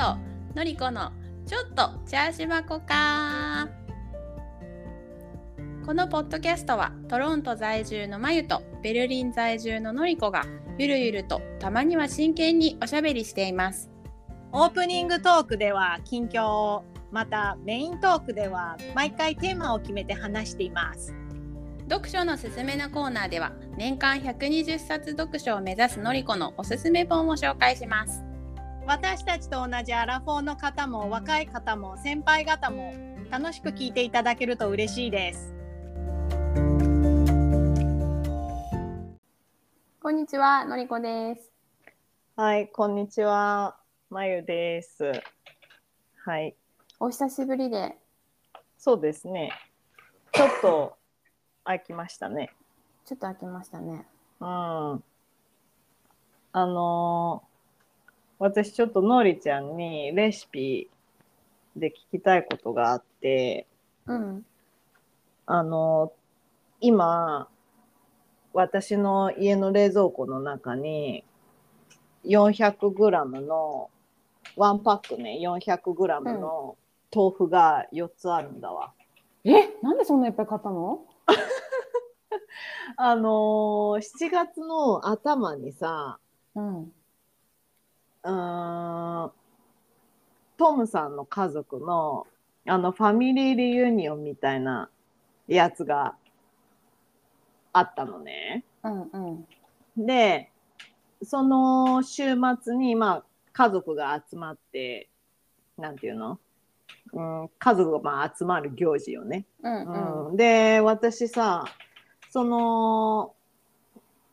とのりこのちょっとチャーシュバコか。このポッドキャストはトロント在住のまゆとベルリン在住ののりこがゆるゆるとたまには真剣におしゃべりしています。オープニングトークでは近況をまたメイントークでは毎回テーマを決めて話しています。読書のすすめのコーナーでは年間120冊読書を目指すのりこのおすすめ本を紹介します私たちと同じアラフォーの方も若い方も先輩方も楽しく聞いていただけると嬉しいですこんにちはのりこですはい、こんにちは。まゆです。はい、お久しぶりでそうですね。ちょっと空きましたね。ちょっと飽きましたねうん。あのー私ちょっとのりちゃんにレシピで聞きたいことがあって、うんあのー今、私の家の冷蔵庫の中に 400g のワンパックね 400g の豆腐が4つあるんだわ。えなんでそんないっぱい買ったの？あのー、7月の頭にさうんうーんトムさんの家族のあのファミリーリユニオンみたいなやつがあったのね。うんうん。でその週末にまあ家族が集まってなんていうの、うん、家族がまあ集まる行事よね。うんうん。うん、で私さその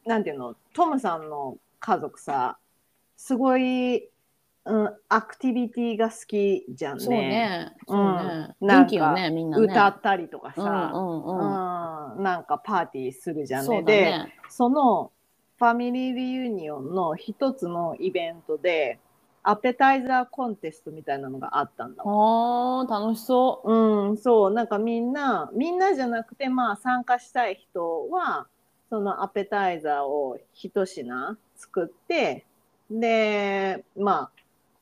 なんていうの？トムさんの家族さすごい、うん、アクティビティが好きじゃんね。そうね。そうね。うんなんかみんなね。歌ったりとかうんさ、うんうん。うんなんかパーティーするじゃんね。そうだでねそのファミリーリユニオンの一つのイベントでアペタイザーコンテストみたいなのがあったんだわ。あー楽しそう。ん、そう、なんかみんな、みんなじゃなくて、まあ参加したい人は、そのアペタイザーを一品作って、で、まあ、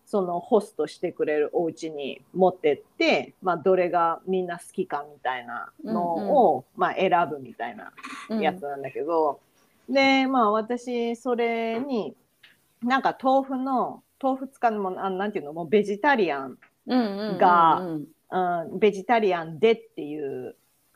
そのホストしてくれるお家に持ってって、まあどれがみんな好きかみたいなのを、まあ選ぶみたいなう、うんやつなんだけど、で、まあ私、それに、なんか豆腐の、豆腐使うのも、あなんていうの、もうベジタリアンうんうんうんうんがうん、ベジタリアンでっていう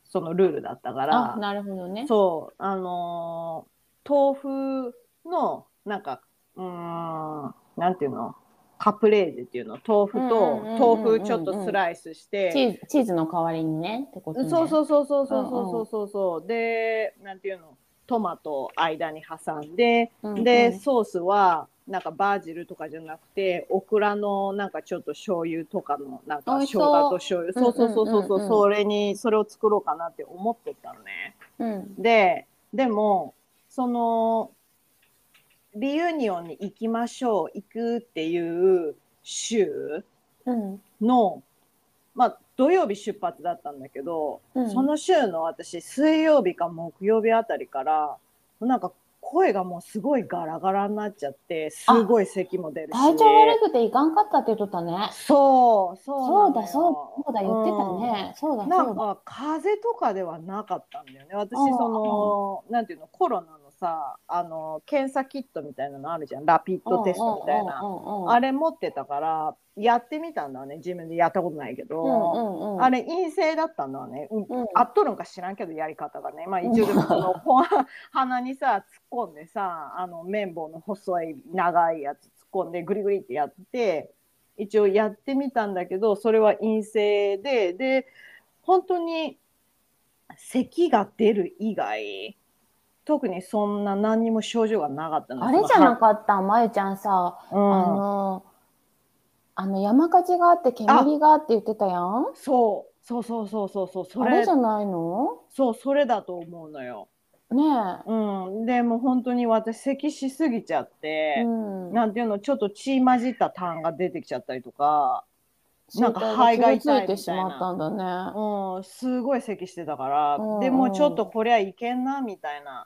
そのルールだったかあらなるほどね。そうあのー豆腐のなんかうん、なんていうの？カプレーゼっていうの？豆腐と豆腐ちょっとスライスして。チーズの代わりにねってことね。そうそうそうそうそうそうそうでなんていうの？トマト間に挟んで、うんうん、でソースはなんかバージルとかじゃなくてオクラのなんかちょっと醤油とかのなんか生姜と醤油。そうそうそうそうそう,、それにそれを作ろうかなって思ってたのね、うん、ででもそのリユニオンに行きましょう行くっていう週うん。のまあ土曜日出発だったんだけど、うん。その週の私水曜日か木曜日あたりからなんか声がもうすごいガラガラになっちゃってすごい咳も出るし。体調悪くていかんかったって言っとったね。そうそうだそうだ言ってたね。そうだなんそうだ。か風邪とかではなかったんだよね。私うんそのなんていうのコロナのさあの検査キットみたいなのあるじゃん。ラピッドテストみたいな。あれれ持ってたからやってみたんだね。自分でやったことないけど、うんうんうんあれ陰性だったんだわね、うん。うん。合っとるんか知らんけどやり方がね。まあ一応でもそのほ 鼻にさ突っ込んでさあの綿棒の細い長いやつ突っ込んでグリグリってやって一応やってみたんだけどそれは陰性でで本当に咳が出る以外特にそんな何にも症状がなかったの。あれじゃなかった？まゆちゃんさうん。あのあの山火事があって煙があって言ってたやん？そう。そうそうそうそうそう。そあれれじゃないの？そうそれだと思うのよ。ねうん、でも本当に私咳しすぎちゃってえ、うん。なんていうのちょっと血混じった痰が出てきちゃったりとか、なんか肺が痛いみたいな。傷ついてしまったんだね。うん、すごい咳してたから、うん。うんでもちょっとこりゃいけんなみたいな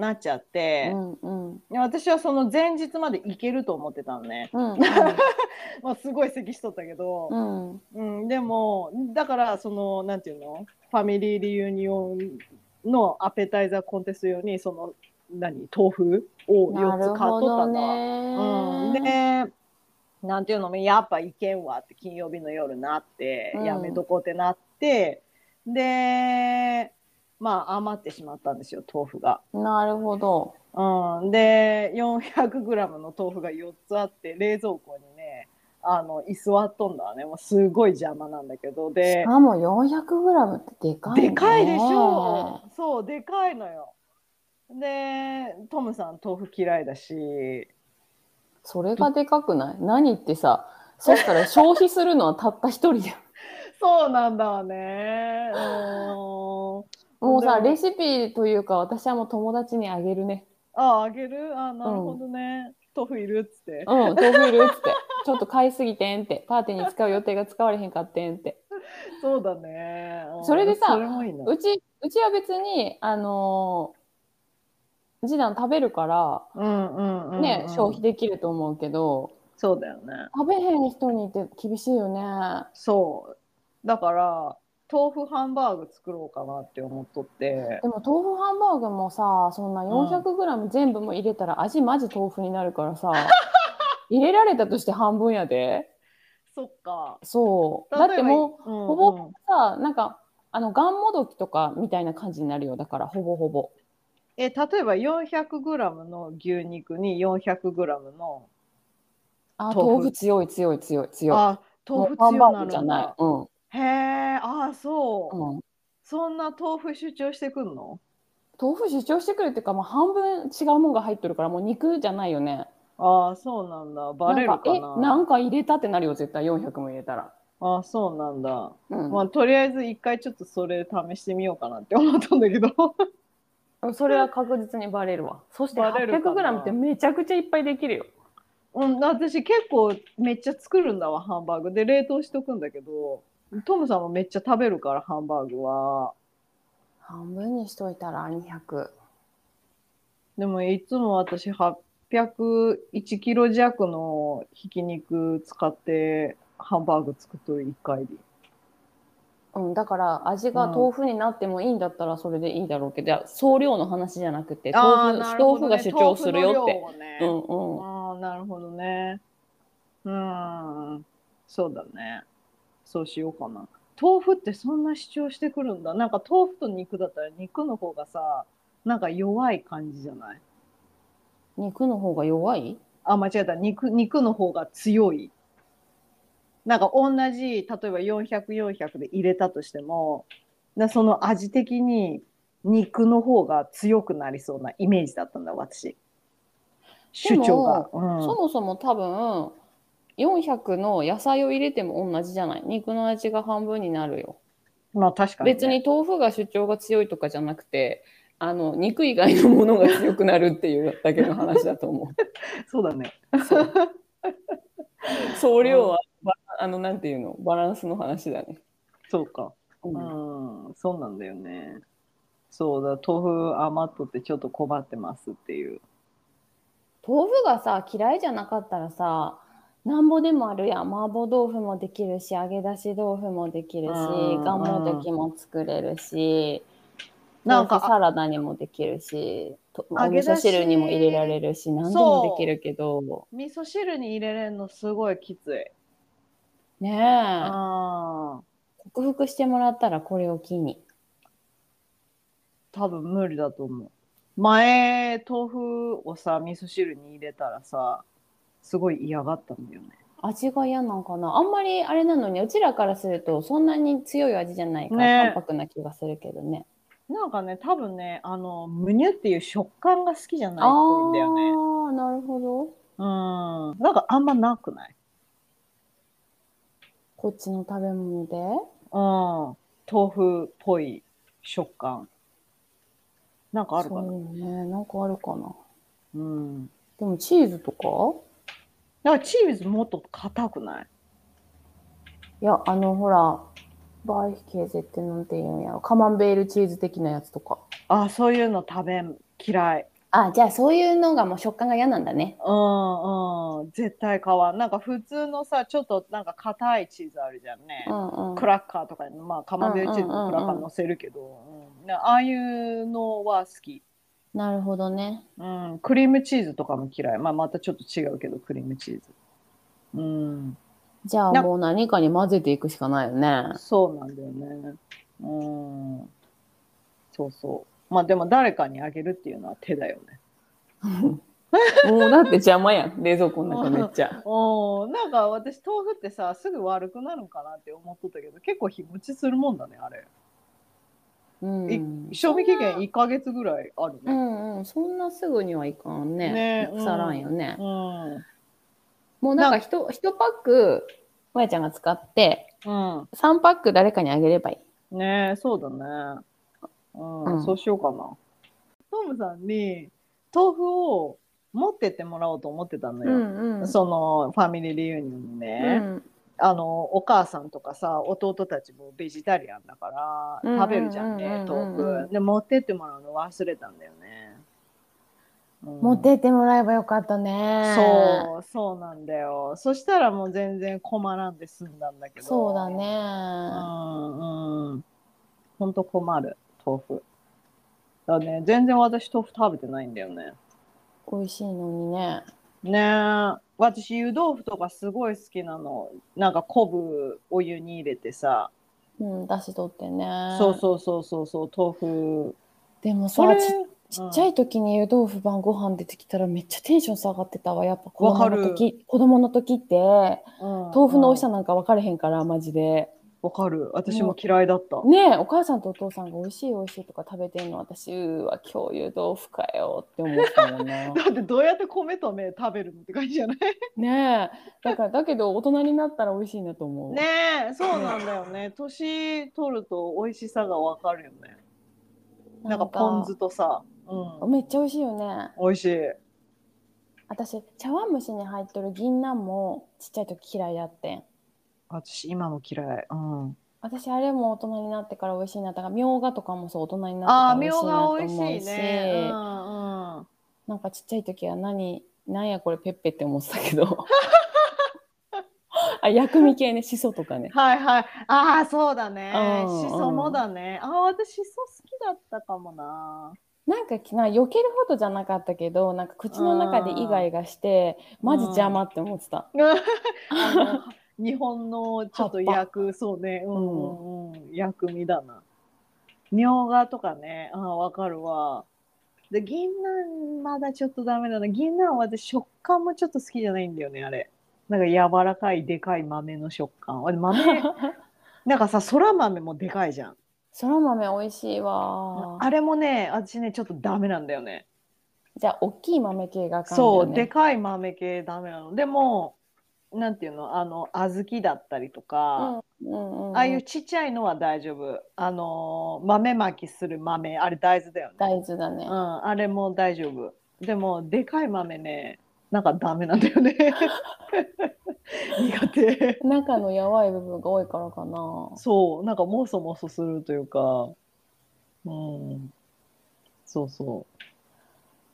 なっちゃって。う、んうん。私はその前日まで行けると思ってたのね。うん。まあ、すごい咳しとったけど、うん。うん、でもだからそのなんていうの？ファミリーリユニオンのアペタイザーコンテスト用にその何？豆腐を4なるつ買っとったんだわ。うん、ね。でなんていうの？やっぱいけんわって金曜日の夜なって、うん。やめとこうってなって。でまあ余ってしまったんですよ豆腐が。なるほど。うん、で 400g の豆腐が4つあって冷蔵庫にねあの居座っとんだわねもうすごい邪魔なんだけどでしかも 400g ってでかいね。でかいでしょそうでかいのよでトムさん豆腐嫌いだしそれがでかくない？何ってさ、そしたら消費するのはたった一人やん。そうなんだわねうんもうさ、レシピというか、私はもう友達にあげるね。ああげる？あなるほどね、豆腐いるっつって。うん、豆腐いるっつって。ちょっと買いすぎてんって。パーティーに使う予定が使われへんかってんって。そうだね。うんそれでさうち、うちは別に、あのー、次男食べるから、うんうんうんうん。ね、消費できると思うけど、そうだよね。食べへん人にって厳しいよね。そう。だから豆腐ハンバーグ作ろうかなって思っとってでも豆腐ハンバーグもさ、そんな 400g 全部も入れたら味マジ豆腐になるからさ、入れられたとして半分やで。そっかそう。だってもう、う、うんうんほぼさ、なんか、あの、がんもどきとかみたいな感じになるよ。だから、ほぼほぼ。え例えば 400g の牛肉に 400g のあ、豆腐強い強い強い強い。あ豆腐もうハンバ強なるんーグじゃないだ。うん。へえあそう、うん、そんな豆腐主張してくんの？豆腐主張してくるっていうか、もう半分違うもんが入ってるから、もう肉じゃないよね。ああそうなんだ。バレるかな？なんかえ、なんか入れたってなるよ、絶対。400も入れたら。ああそうなんだ、うん。まあとりあえず一回ちょっとそれ試してみようかなって思ったんだけど。それは確実にバレるわ。そしてバレるかな？800g ってめちゃくちゃいっぱいできるよ。うん私結構めっちゃ作るんだわハンバーグ。で冷凍しとくんだけどトムさんもめっちゃ食べるからハンバーグは半分にしといたら200。でもいつも私801キロ弱のひき肉使ってハンバーグ作っとる1回で。うん、だから味が豆腐になってもいいんだったらそれでいいだろうけど、いや総量の話じゃなくて豆腐,、豆腐が主張するよって。ううんんうん。ああ、なるほどね。うん、そうだね。そうしようかな。豆腐ってそんな主張してくるんだ。なんか豆腐と肉だったら肉の方がさ、なんか弱い感じじゃない？肉の方が弱い？あ、間違えた。肉、肉の方が強い。なんか同じ、例えば400、400で入れたとしても、なその味的に肉の方が強くなりそうなイメージだったんだ、私。主張が。うんそもそも多分400の野菜を入れても同じじゃない肉の味が半分になるよ。まあ確かに、ね。別に豆腐が主張が強いとかじゃなくてあの肉以外のものが強くなるっていうだけの話だと思う。そうだね。総量は、ばあのなんていうの？バランスの話だね。そうか。うんうん、そうなんだよね。そうだ、豆腐余っとってちょっと困ってますっていう。豆腐がさ嫌いじゃなかったらさなんぼでもあるやん。麻婆豆腐もできるし揚げ出し豆腐もできるしうんがんもどきも作れるしなんかサラダにもできるしとお味揚げ出し噌汁にも入れられるし何でもできるけど。味噌汁に入れれるのすごいきつい。ねえ。克服してもらったらこれを機に。多分無理だと思う。前、豆腐をさ、味噌汁に入れたらさ、すごい嫌がったんだよね。味が嫌なんかなあんまりあれなのにうちらからするとそんなに強い味じゃないから、ね淡白な気がするけどねなんかね、多分ね、あの、むにゅっていう食感が好きじゃないっぽいんだよね。ああなるほどうん。なんかあんまなくない？こっちの食べ物で？うん。豆腐っぽい食感。なんかあるかな？そうねなんかあるかなうん。でもチーズとか？だからチーズもっと硬くない？いやあのほらバーヒケーゼってなんて言うんやろカマンベールチーズ的なやつとかあ、そういうの食べん、嫌い。あ、じゃあそういうのがもう食感が嫌なんだね。うんうん。絶対買わん。なんか普通のさ、ちょっとなんか硬いチーズあるじゃんね。うんうん。クラッカーとかに、まあカマンベールチーズのクラッカー乗せるけど、ああいうのは好き。なるほどね。うん。クリームチーズとかも嫌い。まあまたちょっと違うけど、クリームチーズ。うん。じゃあなもう何かに混ぜていくしかないよね。そうなんだよね。うん。そうそう。まあでも誰かにあげるっていうのは手だよね。もうだって邪魔やん。冷蔵庫の中めっちゃ。お なんか私豆腐ってさすぐ悪くなるんかなって思っとったけど結構日持ちするもんだねあれ、うん。賞味期限1ヶ月ぐらいあるうねんうん。そんなすぐにはいかんね。ね。腐らんよね。うん、もうなんか一一パック、まやちゃんが使って、うん、3パック誰かにあげればいい。ねそうだね。うん、うん。そうしようかな。トムさんに豆腐を持ってってもらおうと思ってたのよ、ん。そのファミリーリユニオンにね、うんあのお母さんとかさ弟たちもベジタリアンだからうん食べるじゃんね豆うん。腐で持ってってもらうの忘れたんだよね、うん。持ってってもらえばよかったね。そうそうなんだよ。そしたらもう全然困らんで済んだんだけど。そうだね。うんうん。ほんと困る豆腐。だね全然私豆腐食べてないんだよね。美味しいのにね。ね。え私湯豆腐とかすごい好きなの。なんか昆布お湯に入れてさ。うん、出しとってね。そうそうそうそうそう豆腐。でもさち、ちっちゃい時に湯豆腐晩ご飯出てきたらめっちゃテンション下がってたわ。やっぱ子供の時、子供の時って、うん豆腐の美味しさうんなんか分かれへんから、マジで。わかる。私も嫌いだった、ねえ、お母さんとお父さんが美味しい美味しいとか食べてんの、私、うーわ、今日湯豆腐かよって思ったもんな。だってどうやって米と麺食べるのって感じじゃない？ねえ、だから、だけど大人になったら美味しいなと思う。ねえそうなんだよね。年取ると美味しさがわかるよね。なんかポン酢とさ。うん。めっちゃ美味しいよね。美味しい。私、茶碗蒸しに入っとる銀杏もちっちゃい時嫌いだってん。私今も嫌い。うん。私あれも大人になってから美味しいな。だからみょうがとかもそう大人になってから美味しいなと思うし。が美味しいね。うんうんなんかちっちゃい時は何なんやこれペッペって思ってたけど。あ薬味系ねしそとかね。はいはい。ああそうだね。うんしそもだね。ああ私しそ好きだったかもな。なんかな避けるほどじゃなかったけどなんか口の中でイガイガしてマジ邪魔って思ってた。あの日本のちょっと薬そうね。うん。うんうん薬味だな。みょうがとかね。ああわかるわ。で銀杏まだちょっとダメだな。銀杏は私食感もちょっと好きじゃないんだよねあれ。なんか柔らかいでかい豆の食感。あれ豆 なんかさそら豆もでかいじゃん。そら豆美味しいわ。あれもね私ねちょっとダメなんだよね。じゃあ大きい豆系があかんだそう、でかい豆系ダメなの。でも、なんていうの、あの、小豆だったりとか、うんうんうんああいうちっちゃいのは大丈夫。あの、豆まきする豆、あれ大豆だよね。大豆だねうん、あれも大丈夫。でも、でかい豆ね、なんかダメなんだよね。苦手。中のやわい部分が多いからかなそう、なんかもそもそするというか、うん、そうそ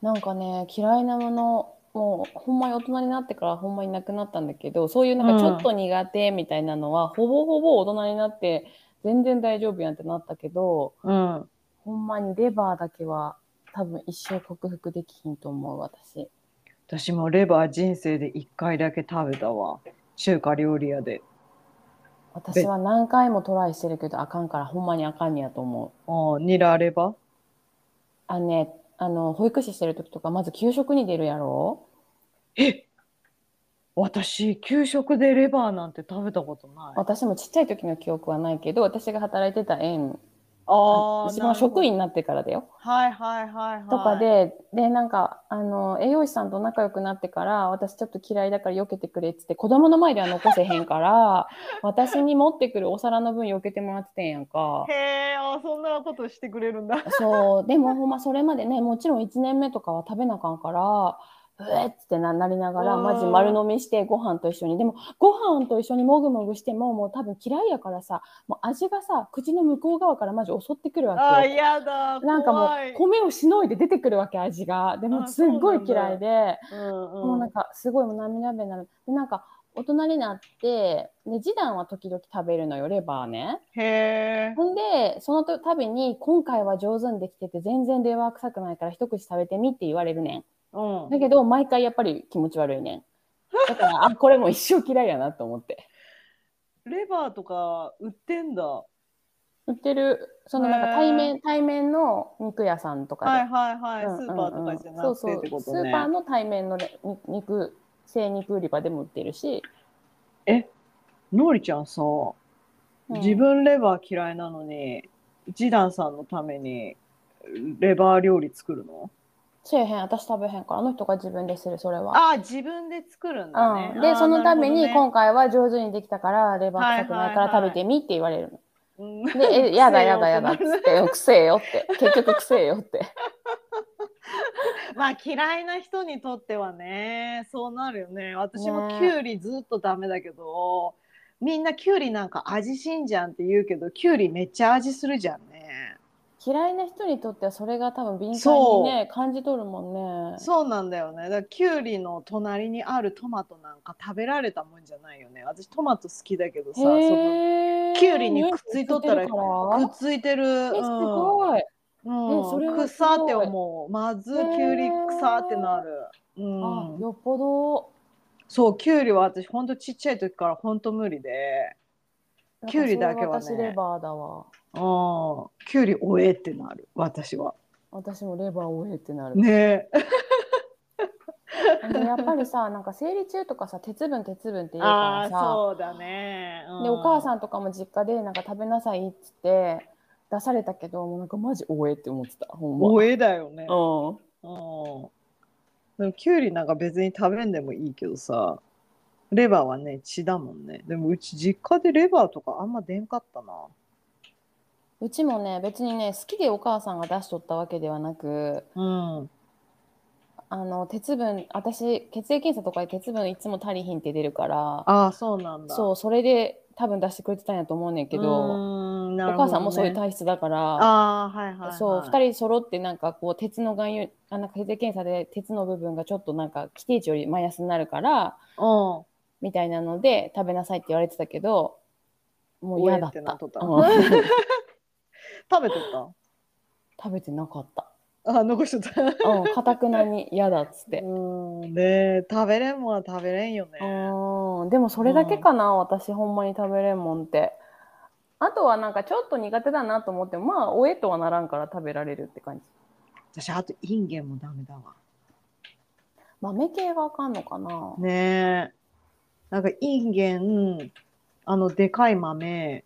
なんかね嫌いなものもうほんまに大人になってからほんまになくなったんだけどそういうなんかちょっと苦手みたいなのは、ほぼほぼ大人になって全然大丈夫やんってなったけどう。うん。ほんまにレバーだけは多分一生克服できひんと思う私私もレバー人生で1回だけ食べたわ。中華料理屋で。私は何回もトライしてるけどあかんからほんまにあかんねやと思うああ、ニラレバあのねあの保育士してる時とかまず給食に出るやろ？え私、給食でレバーなんて食べたことない。私もちっちゃい時の記憶はないけど私が働いてた園あ私も職員になってからだよはいはいはいはい。とかで、で、なんか、あの、栄養士さんと仲良くなってから、私ちょっと嫌いだから避けてくれって言って、子供の前では残せへんから、私に持ってくるお皿の分避けてもらっててんやんかへ。え、あそんなことしてくれるんだ。そう、でもほんまそれまでね、もちろん1年目とかは食べなあかんから、うえっつってななりながら、うんマジ丸飲みしてご飯と一緒に。でも、ご飯と一緒にもぐもぐしても、もう多分嫌いやからさ、もう味がさ、口の向こう側からマジ襲ってくるわけよ。あ、嫌だ。なんかもう米をしのいで出てくるわけ味がでもあすっごい嫌いでうんうんもうなんかすごいもう涙目になるでなんか大人になってで示談は時々食べるのよレバーねへえ。ほんでそのたびに今回は上手にできてて全然レバー臭くないから一口食べてみって言われるねうん。んだけど毎回やっぱり気持ち悪いねん。だからあこれもう一生嫌いやなと思って。レバーとか売ってんだ。売ってる。そのなんか対面対面の肉屋さんとかで、はいはいはい。うんスーパーとかじゃなくてそうそう。ってことスーパーね。の対面の肉精肉売り場でも売ってるし、え、のりちゃんさ、うん。自分レバー嫌いなのに、ジダンさんのためにレバー料理作るの？せえへん私食べへんから。あの人が自分でするそれは。ああ、自分で作るんだね。うん、でそのために今今回は上手にできたからレバー臭くないから食べてみって言われるの。でえやだやだやだっつってくせえよって。結局くせえよって。まあ嫌いな人にとってはねそうなるよね。私もねきゅうりずっとダメだけど、みんなきゅうりなんか味しんじゃんって言うけどきゅうりめっちゃ味するじゃんね嫌いな人にとってはそれが多分敏感にね感じ取るもんね。そうなんだよね。だからきゅうりの隣にあるトマトなんか食べられたもんじゃないよね。私トマト好きだけどさその。きゅうりにくっついとったらくっついてるえすごい。うん。えそれ草って思う。まずきゅうり草ってなる、うん。あよっぽど。そう、きゅうりは私ほんとちっちゃい時からほんと無理で、きゅうりだけはね。私レバーだわ。うん、きゅうりおえってなる、私は。私もレバーをえってなる。ねでやっぱりさ なんか生理中とかさ鉄分鉄分って言うかああ、らさそうだね。うんでお母さんとかも実家でなんか食べなさいっつって出されたけどもうなんかマジおえって思ってたほんまおえだよね。うんうん。でもきゅうりなんか別に食べんでもいいけどさ、レバーはね、血だもんね。でもうち実家でレバーとかあんま出んかったな。うちもね別にね好きでお母さんが出しとったわけではなくうん。あの鉄分私血液検査とかで鉄分いつも足りひんって出るからああ、そうなんだ。そうそれで多分出してくれてたんやと思うねんけど、おお母さんもそういう体質だからああ、はいはい、はい。そう2人揃ってなんかこう鉄の含有あなんか血液検査で鉄の部分がちょっとなんか規定値よりマイナスになるからうん。みたいなので食べなさいって言われてたけどもう嫌だった 食べとった？食べてなかったあ、残しとった。うんかたくなに嫌だっつってうん、ね食べれんもんは食べれんよね。うんでもそれだけかな、私ほんまに食べれんもんってあとはなんかちょっと苦手だなと思ってもまあおえとはならんから食べられるって感じ私、あとインゲンもダメだわ。豆系があかんのかなねえ。なんかインゲン、あの、でかい豆、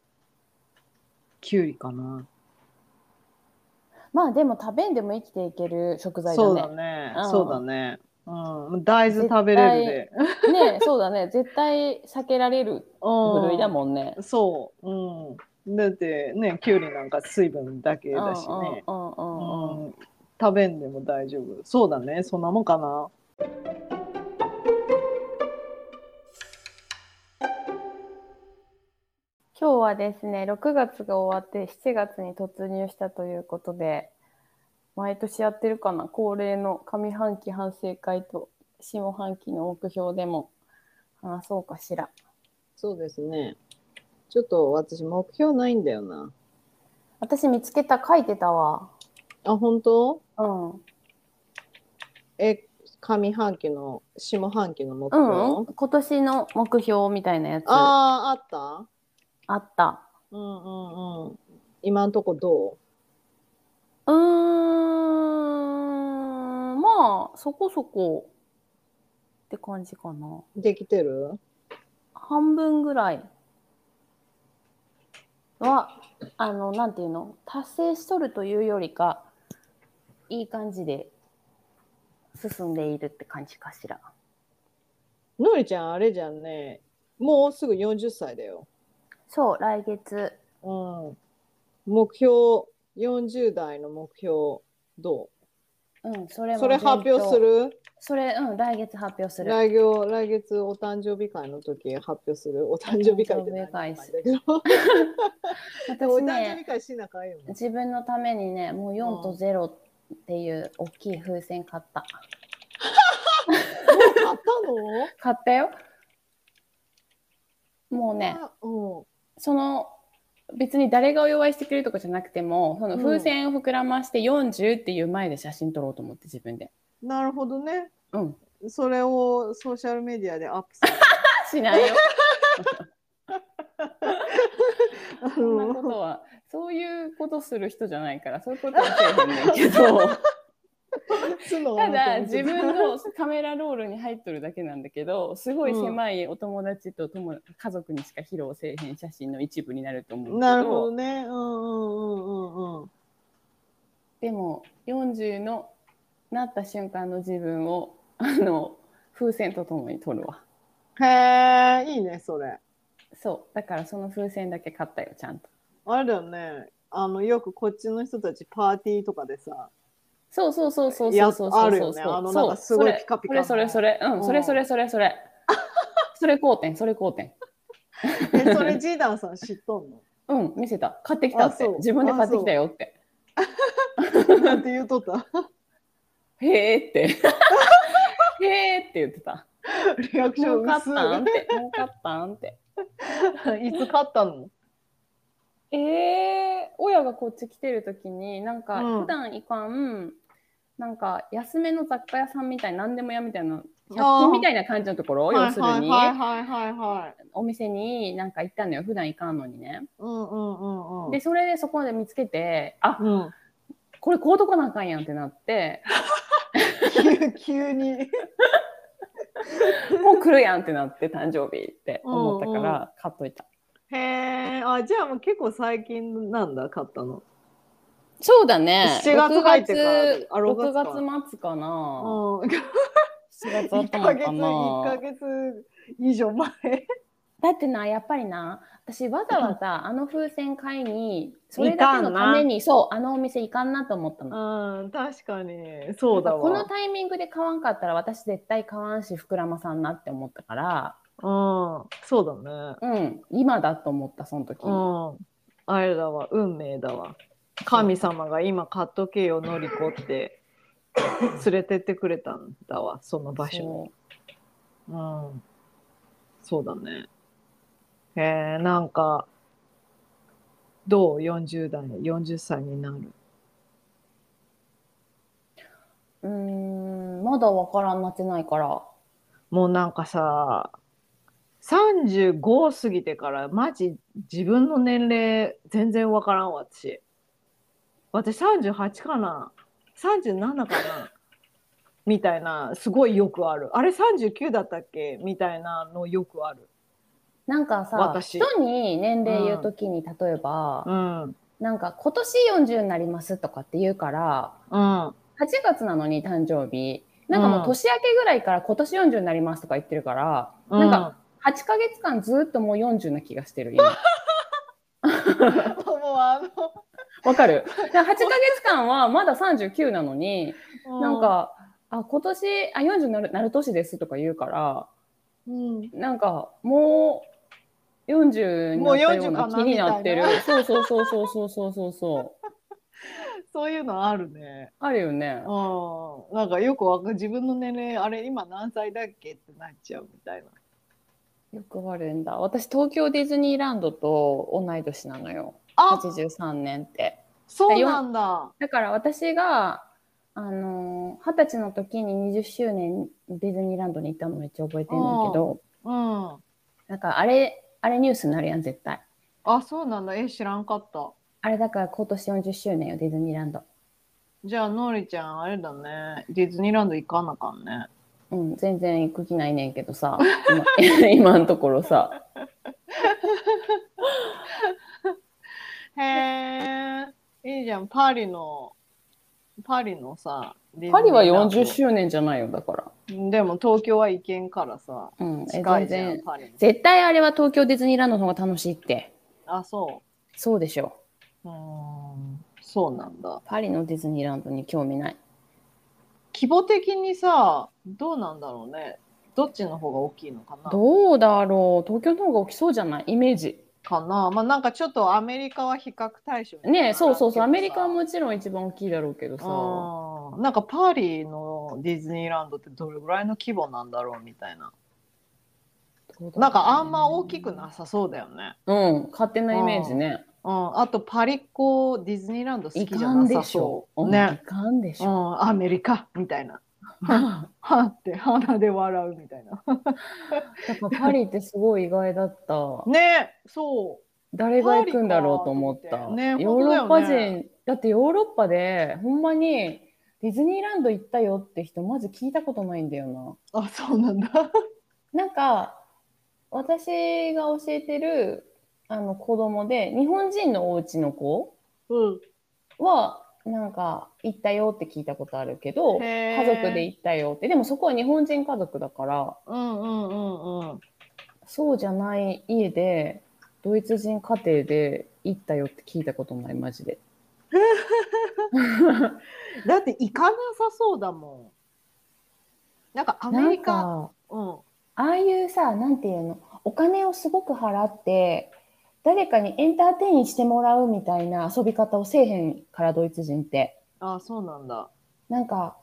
きゅうりかな。まあでも食べんでも生きていける食材だねそうだね。うんそうだね。うん、大豆食べれるで。ねそうだね絶対避けられるうん部類だもんね。そう。うん。だってね、きゅうりなんか水分だけだしね。うんうんうんうんうん食べんでも大丈夫。そうだね。そんなもんかな。今日はですね6月が終わって7月に突入したということで毎年やってるかな？恒例の上半期反省会と下半期の目標でも話そうかしら。そうですね。ちょっと私目標ないんだよな。私見つけた書いてたわ。あ、本当？うん。え、上半期の、下半期の目う標、ん、今年の目標みたいなやつあああ、あった？った。うんうんうん。今んとこどう？ーん、まあ、そこそこって感じかな。うできてる？半分ぐらいは、あの、なんていうの、達成しとるというよりか、いい感じで進んでいるって感じかしら。のりちゃん、あれじゃんね。もうすぐ40歳だよ。そう、来月。うん。目標、40代の目標、どう？ん、それそれ発表する？それ、うん、来月発表する。来月来月お誕生日会の時発表する？お誕生日会って何だけど お誕生日、会しなあかんよね自分のためにね、もう4と0っていう大きい風船買った。買ったの？買ったよ。もうね、あうんその別に誰がお祝いしてくれるとかじゃなくても、その風船を膨らまして40っていう前で写真撮ろうと思って自分で。なるほどねうん。それをソーシャルメディアでアップする しないよ。あそんなのことは、そういうことする人じゃないから、そういうことはせえへんねんけど。ただ自分のカメラロールに入っとるだけなんだけどすごい狭いお友達と友家族にしか披露せえへん写真の一部になると思うけど。なるほどね。うんうんうんうん。うんでも40のなった瞬間の自分をあの風船とともに撮るわ。へえいいねそれ。そう。だからその風船だけ買ったよちゃんと。あれだよね。あのよくこっちの人たちパーティーとかでさそうそうそうそうやそうそうそう。あるよね。あのなんかすごいピカピそれそれそれ。うん。それそれそれそれ。それ交点それ交点 えそれジーダンさん知っとんの？うん見せた。買ってきたって。あそう。自分で買ってきたよって。なんて言うとった？へーって。へーって言ってた。リアクション儲かっ薄たんって。儲かったんって。いいつ買ったの？えー、親がこっち来てる時に、なんかうん。普段いかん、なんか安めの雑貨屋さんみたいな、何でも屋みたいな、100均みたいな感じのところ、要するに、はいはいはいはいはい。お店に。なんか行ったのよ。普段行かんのにね。うんうんうんうん。で、それでそこで見つけて、あ、うん。これこうとこなあかんやんってなって、急 急に。もう来るやんってなって、誕生日って思ったから、買っといた。へえあじゃあもう結構最近なんだ買ったのそうだね。7月入ってから6月あ6月か6月末かな。うん7月1ヶ月頭か1ヶな。月以上前だってな、やっぱりな、私わざわざあの風船買いに、それだけのために、そう、あのお店行かんなと思ったの。うん確かにそうだわこのタイミングで買わんかったら私絶対買わんし膨らまさんなって思ったから、うんそうだねうん、今だと思った、その時に。うんあれだわ運命だわ神様が今買っとけよのりこって。連れてってくれたんだわその場所に。そう。うん。そうだね。へえなんかどう？40代40歳になる。うーん、まだわからんなってないから。もうなんかさ35過ぎてからマジ自分の年齢全然わからんわ私私38かな37かな みたいなすごいよくある。あれ39だったっけみたいなのよくある。なんかさ、私。人に年齢言うときに、例えば、うん。なんか今年40になりますとかって言うから、うん。8月なのに誕生日。なんかもう年明けぐらいから今年40になりますとか言ってるから、なんか8ヶ月間ずっともう40な気がしてる、今。もうあわかるだから ?8 ヶ月間はまだ39なのに、のなんか、あ、今年、あ、40になるなる年ですとか言うから、うんなんかもう40になったようなもう40かな気になってる。そうそうそうそうそうそうそうそう。そういうのあるねあるよね。うんなんかよくわか自分の年齢あれ今何歳だっけってなっちゃうみたいなよくあるんだ。私、東京ディズニーランドと同い年なのよ。あ83年って。そうなんだ。だから私が、あのー、二十歳の時に20周年ディズニーランドに行ったのめっちゃ覚えてんねんけど、うん。なんかあれ、あれニュースになるやん、絶対。あそうなんだ。え知らんかった。あれだから今年40周年よ、ディズニーランド。じゃあのりちゃんあれだね。ディズニーランド行かなあかんね。うん、全然行く気ないねんけどさ、今 今のところさ。へえいいじゃんパリのパリのさパリはディズニーランド40周年じゃないよ、だから。でも東京は行けんからさうん、え近いじゃん全然。パリに絶対あれは東京ディズニーランドの方が楽しいって。あそそうでしょ。ううーんそうなんだパリのディズニーランドに興味ない。規模的にさ、どうなんだろうね。どっちの方が大きいのかなどうだろう東京の方が大きそうじゃない？イメージ。かなまあなんかちょっとアメリカは比較対象にねそうそうそう、アメリカはももちろん一番大きいだろうけどさ。うんなんかパリのディズニーランドってどれぐらいの規模なんだろうみたいな。ねなんかあんま大きくなさそうだよね。うん、勝手なイメージね。うん、あとパリっ子ディズニーランド好いきじゃなさかんでしょそう。うんね。いかんでしうょ。ん、アメリカみたいな。はって鼻で笑うみたいな。やっぱパリってすごい意外だった。ねそう。誰が行くんだろうと思った。ねヨーロッパ本当だよ人、だってヨーロッパでほんまにディズニーランド行ったよって人まず聞いたことないんだよな。あ、そうなんだ。なんか私が教えてるあの子供で日本人のお家の子うん。はなんか行ったよって聞いたことあるけど家族で行ったよってでもそこは日本人家族だからうんうんうんうん。そうじゃない家でドイツ人家庭で行ったよって聞いたことないマジで。だって行かなさそうだもん。なんかアメリカ。うん。ああいうさなんていうの？お金をすごく払って誰かにエンターテインしてもらうみたいな遊び方をせえへんからドイツ人って。あ、そうなんだ。なんか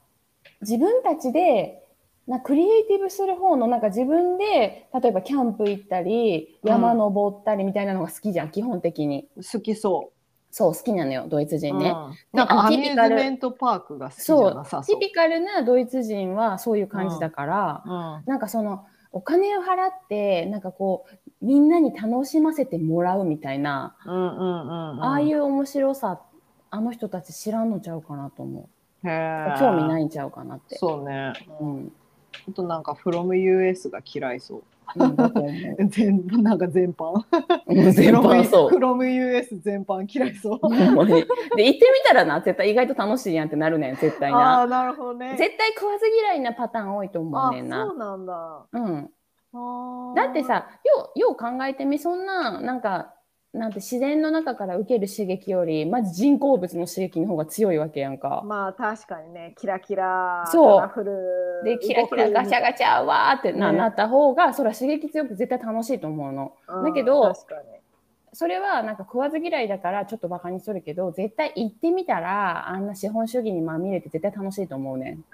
自分たちでなクリエイティブする方のなんか自分で例えばキャンプ行ったりうん山登ったりみたいなのが好きじゃん、基本的に好きそそう好きなのよドイツう。人ね、うんなんかアミューズメントパークが好きじゃそうなさそう。ティピカルなドイツ人はそういう感じだから、うん。なんかそのお金を払ってなんかこうみんなに楽しませてもらうみたいな、うんうんうんうん。ああいう面白さあの人たち知らんのちゃうかなと思へうー興味ないんちゃうかなってそうね。うん、あとなんか from US が嫌いそう。うん、だと思う 全部なんか全般。うん全般そう from US 全般嫌いそう。で行ってみたらな絶対意外と楽しいやんってなるねん絶対なああ、なるほどね。絶対食わず嫌いなパターン多いと思うあ、ねんなそうなんだ。うんだって、さようよう考えてみそんななんかなんて自然の中から受ける刺激よりまず人工物の刺激の方が強いわけやんか。まあ確かにね、キラキラ、そうでキラキラガチャガチャわーってな,、ねなった方がそれは刺激強く絶対楽しいと思うの。うんだけど確かに。それはなんか食わず嫌いだからちょっとバカにするけど絶対行ってみたらあんな資本主義にまみれて絶対楽しいと思うねん。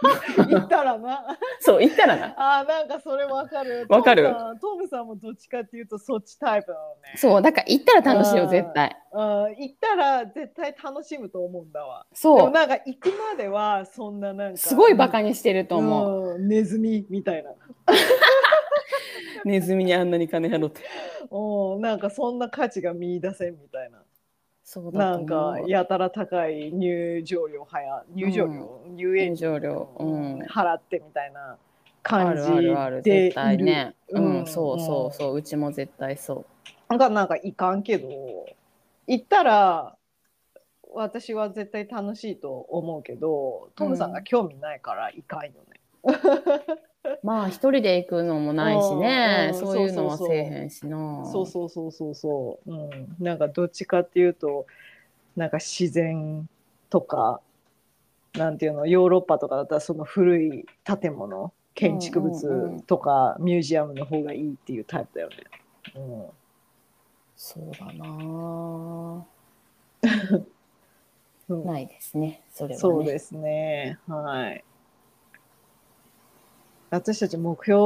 言ったらな。そう行ったらな。あーなんかそれわかる。わかるトムさんトムさんもどっちかっていうとそっちタイプなのね。そうだから行ったら楽しいようん絶対。うん、行ったら絶対楽しむと思うんだわ。でそうもなんか行くまではそんななんかすごいバカにしてると思う。うん、ネズミみたいな。ネズミにあんなに金払って。うん、なんかそんな価値が見出せんみたいな。そうだなんかやたら高い入場料はや入場料、入園入場料。うん。払ってみたいなあ感じる。あるあるで絶対ね。いるうん、そうそうそう、うちも絶対そなんかなんかいかんけど行ったら私は絶対楽しいと思うけどトムさんが興味ないからいかんよね。う。まあ一人で行くのもないしね、うんうんそういうのはせえへんしな。そうそうそうそうそう、うん、なんかどっちかっていうとなんか自然とかなんていうのヨーロッパとかだったらその古い建物建築物とかミュージアムの方がいいっていうタイプだよね。うんそうだな。うんないですね、それは、ね。そうですね。はい。私たち目標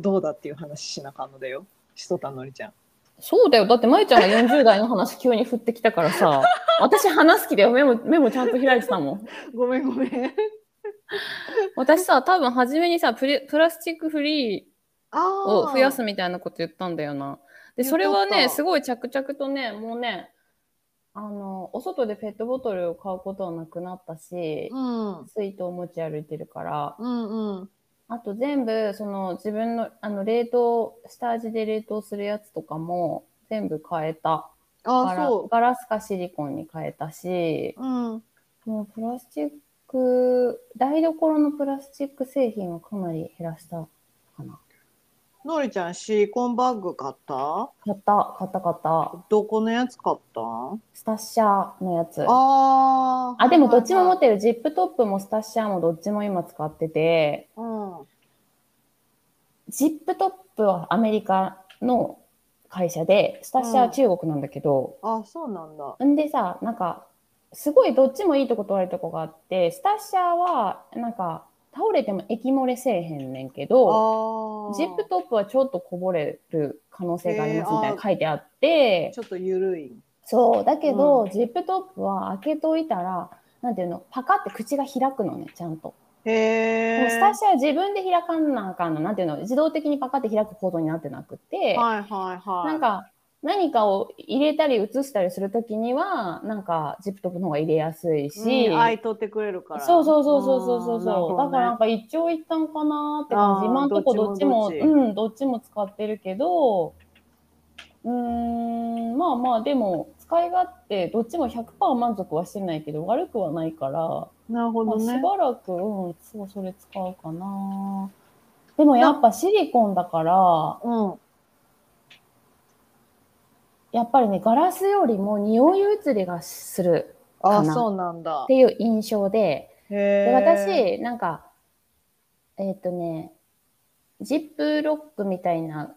どうだっていう話しなかんのだよ。しとたのりちゃん。そうだよ。だって、まゆちゃんが40代の話急に振ってきたからさ、私話す気でメモ、メモちゃんと開いてたもん。ごめんごめん。私さ、多分初めにさ、プラスチックフリーあを増やすみたいなこと言ったんだよな。で、それはね、すごい着々とね、もうね、あの、お外でペットボトルを買うことはなくなったし、うん。水筒を持ち歩いてるから、うんうん。あと全部、その自分の、あの、冷凍、下味で冷凍するやつとかも全部変えた。あガラそガラスかシリコンに変えたし、う。うん。もうプラスチック、台所のプラスチック製品はかなり減らした。のりちゃんシリコンバッグ買った？買った、買った、買った。どこのやつ買った？スタッシャーのやつ。あーあ、でもどっちも持はってる。ジップトップもスタッシャーもどっちも今使ってて、いはいジップトップはアメリカの会社で、スタッシャーは中国なんだけど、うん。あ、そうなんだ。んでさ、なんか、すごいどっちもいいとこと悪いとこがあって、スタッシャーは、なんか、倒れても液漏れせえへんねんけあど、ージップトップはちょっとこぼれる可能性がありますみたいな書いてあって、ちょっとゆるい。そう、だけど、うジップトップは開けといたら、なんていうの、パカって口が開くのね、ちゃんと。へ。スタッシは自分で開かなあかんの、なんていうの、自動的にパカって開く構造になってなくて、はいはいはい。なんか、何かを入れたり移したりするときには、なんか、ジップトップの方が入れやすいし、うん、愛取ってくれるから。そうそうそうそうそうそうそう、だからなんか、か一長一短かなって感じ。今んとこどっちも、うん、どっちも使ってるけど、うーん、まあまあ、でも、使い勝手、どっちも100%満足はしてないけど、悪くはないから、なるほまあ、しどね。ばらく、うん、そう、それ使うかな。でもやっぱシリコンだから、うん。やっぱりね、ガラスよりも匂い移りがするあ、かなっ。ていう印象で、へでえ。私、なんか、えっ、とね、ジップロックみたいな、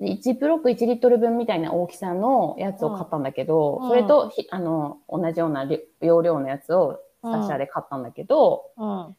ジップロック1リットル分みたいな大きさのやつを買ったんだけど、うんそれとひあの同じようなり容量のやつをスタッシャーで買ったんだけど、うん。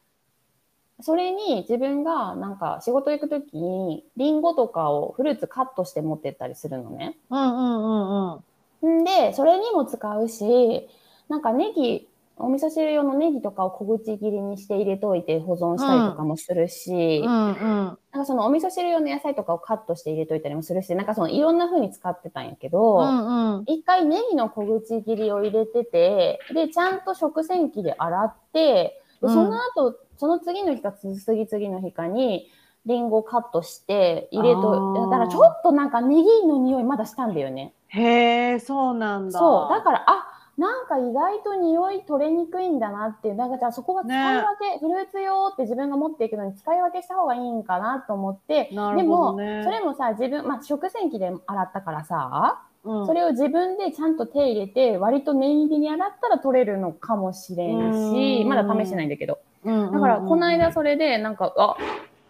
それに自分がなんか仕事行くときにリンゴとかをフルーツカットして持ってったりするのね。うんうんうんうん。んで、それにも使うし、なんかネギ、お味噌汁用のネギとかを小口切りにして入れといて保存したりとかもするし、うんうん。なんかそのお味噌汁用の野菜とかをカットして入れといたりもするし、なんかそのいろんな風に使ってたんやけど、うんうん。一回ネギの小口切りを入れてて、で、ちゃんと食洗機で洗って、でうんその後、その次の日か次々の日かに、リンゴカットして入れあと、ーだからちょっとなんかネギの匂いまだしたんだよね。へえ、そうなんだ。そう。だから、あ、なんか意外と匂い取れにくいんだなっていう、なんかじゃあそこが使い分け、フルーツ用って自分が持っていくのに使い分けした方がいいんかなと思って、なでも、るほどね。それもさ、自分、まあ、食洗機で洗ったからさ、うん、それを自分でちゃんと手入れて、割と念入りに洗ったら取れるのかもしれんし、うんまだ試してないんだけど。うんうんうん、だから、この間それで、なんか、あ、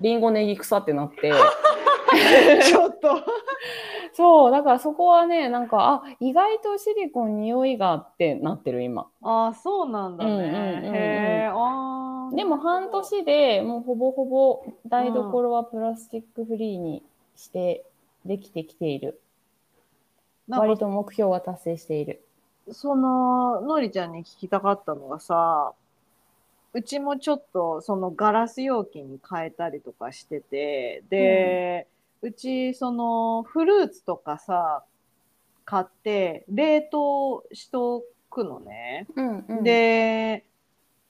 リンゴネギ臭ってなって、ちょっと。そう、だからそこはね、なんか、あ、意外とシリコン匂いがってなってる、今。ああ、そうなんだね。うんうんうんうんへえ、ああ。でも半年でもうほぼほぼ台所はプラスチックフリーにしてできてきている。なんか割と目標は達成している。そののりちゃんに聞きたかったのがさうちもちょっとそのガラス容器に変えたりとかしててで、うちそのフルーツとかさ買って冷凍しとくのね。うんうん、で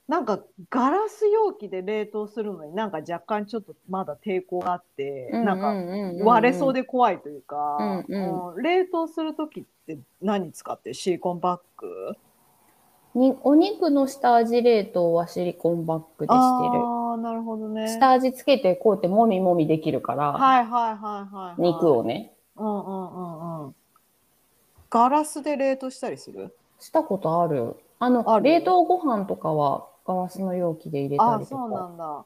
なんかガラス容器で冷凍するのになんか若干ちょっとまだ抵抗があって、なんか割れそうで。で怖いというか、うんうん。うん冷凍する時って何使ってる？シリコンバッグ？にお肉の下味冷凍はシリコンバッグでしてる。ああなるほどね。下味つけてこうやってもみもみできるから、はいはいはいはい、はい。肉をね、うんうんうんうん。ガラスで冷凍したりする？したことある。あの、ある？冷凍ご飯とかはガラスの容器で入れたありとか。そうなんだ。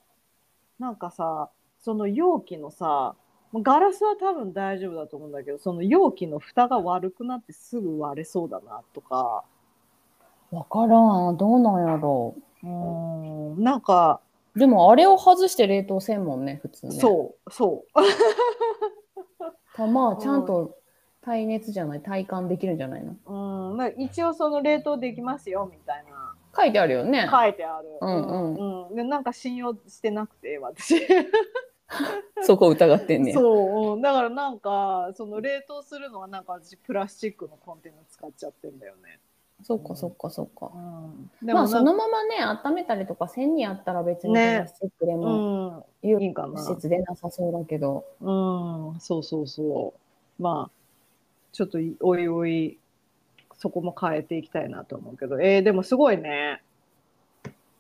なんかさその容器のさガラスは多分大丈夫だと思うんだけどその容器の蓋が悪くなってすぐ割れそうだなとかわからん。どうなんやろうーんなんか、う。でもあれを外して冷凍せんもんね、普通ね。そうそうたまあ、ちゃんと耐熱じゃない、体感できるんじゃないの？うん、まあ一応その冷凍できますよみたいな書いてあるよね。書いてある。うんうんうんでなんか信用してなくて私。そこ疑ってんねん。そう、うんだからなんかその冷凍するのはなんか私プラスチックのコンテナ使っちゃってんだよね。そっかそっかそっか。うん、でまあ、そのままね、温めたりとか、線にあったら別にプねラスチックでも、うん、有いいかな施設でなさそうだけど。うん、そうそうそう。まあちょっといおいおいそこも変えていきたいなと思うけど、えー、でもすごいね。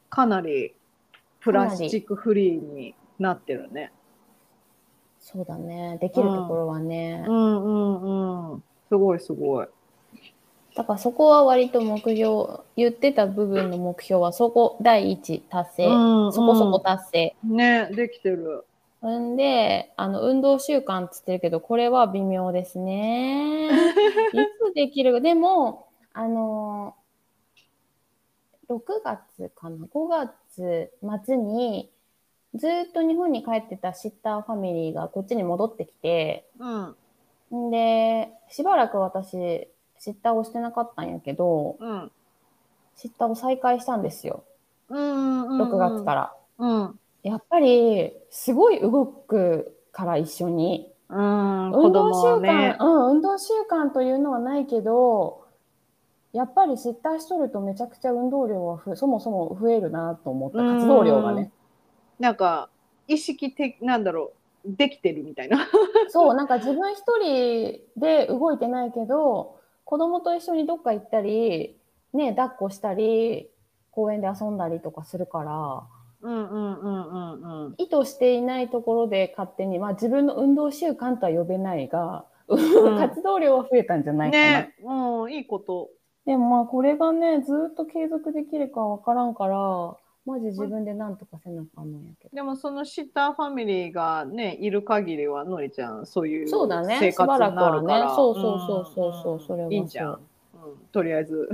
かなりプラスチックフリーになってるね。そうだね。できるところはね。うんうんうん。すごいすごい。だからそこは割と目標、言ってた部分の目標はそこ第一達成。うんそこそこ達成。ね、できてる。んで、あの、運動習慣っつってるけど、これは微妙ですね。いつできる？でも、あの、6月かな ?5 月末に、ずっと日本に帰ってたシッターファミリーがこっちに戻ってきて、うん。んで、しばらく私、シッターをしてなかったんやけど、うん。シッターを再開したんですよ。うんうん。6月から。うん。やっぱり、すごい動くから一緒に。うん。運動習慣、ね。うん、運動習慣というのはないけど、やっぱりシッターしとるとめちゃくちゃ運動量はふそもそも増えるなと思った。うん活動量がね。なんか、意識的、なんだろう、できてるみたいな。そう、なんか自分一人で動いてないけど、子供と一緒にどっか行ったり、ね、抱っこしたり、公園で遊んだりとかするから、うんうんうんうんうん。意図していないところで勝手に、まあ自分の運動習慣とは呼べないが、ん活動量は増えたんじゃないかな。ね、うん、いいこと。でもまあこれがね、ずっと継続できるかわからんから、マジ自分でなんとかせなあかんのやけど。でもそのシッターファミリーがね、いる限りは、のりちゃん、そういうそうだね生活になるから。ねそうそうそうそうそうんそれはいいんじゃん。うん、とりあえず、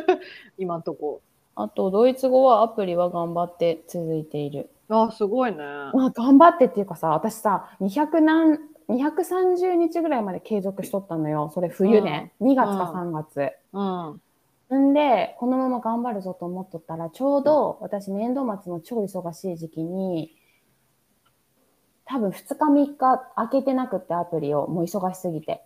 今んとこ。あと、ドイツ語はアプリは頑張って続いている。あ、すごいね。まあ頑張ってっていうかさ、私さ、200何、230日ぐらいまで継続しとったのよ。それ冬ね。2月か3月。うん。んで、このまま頑張るぞと思っとったら、ちょうど私年度末の超忙しい時期に、多分2日3日開けてなくってアプリを、もう忙しすぎて。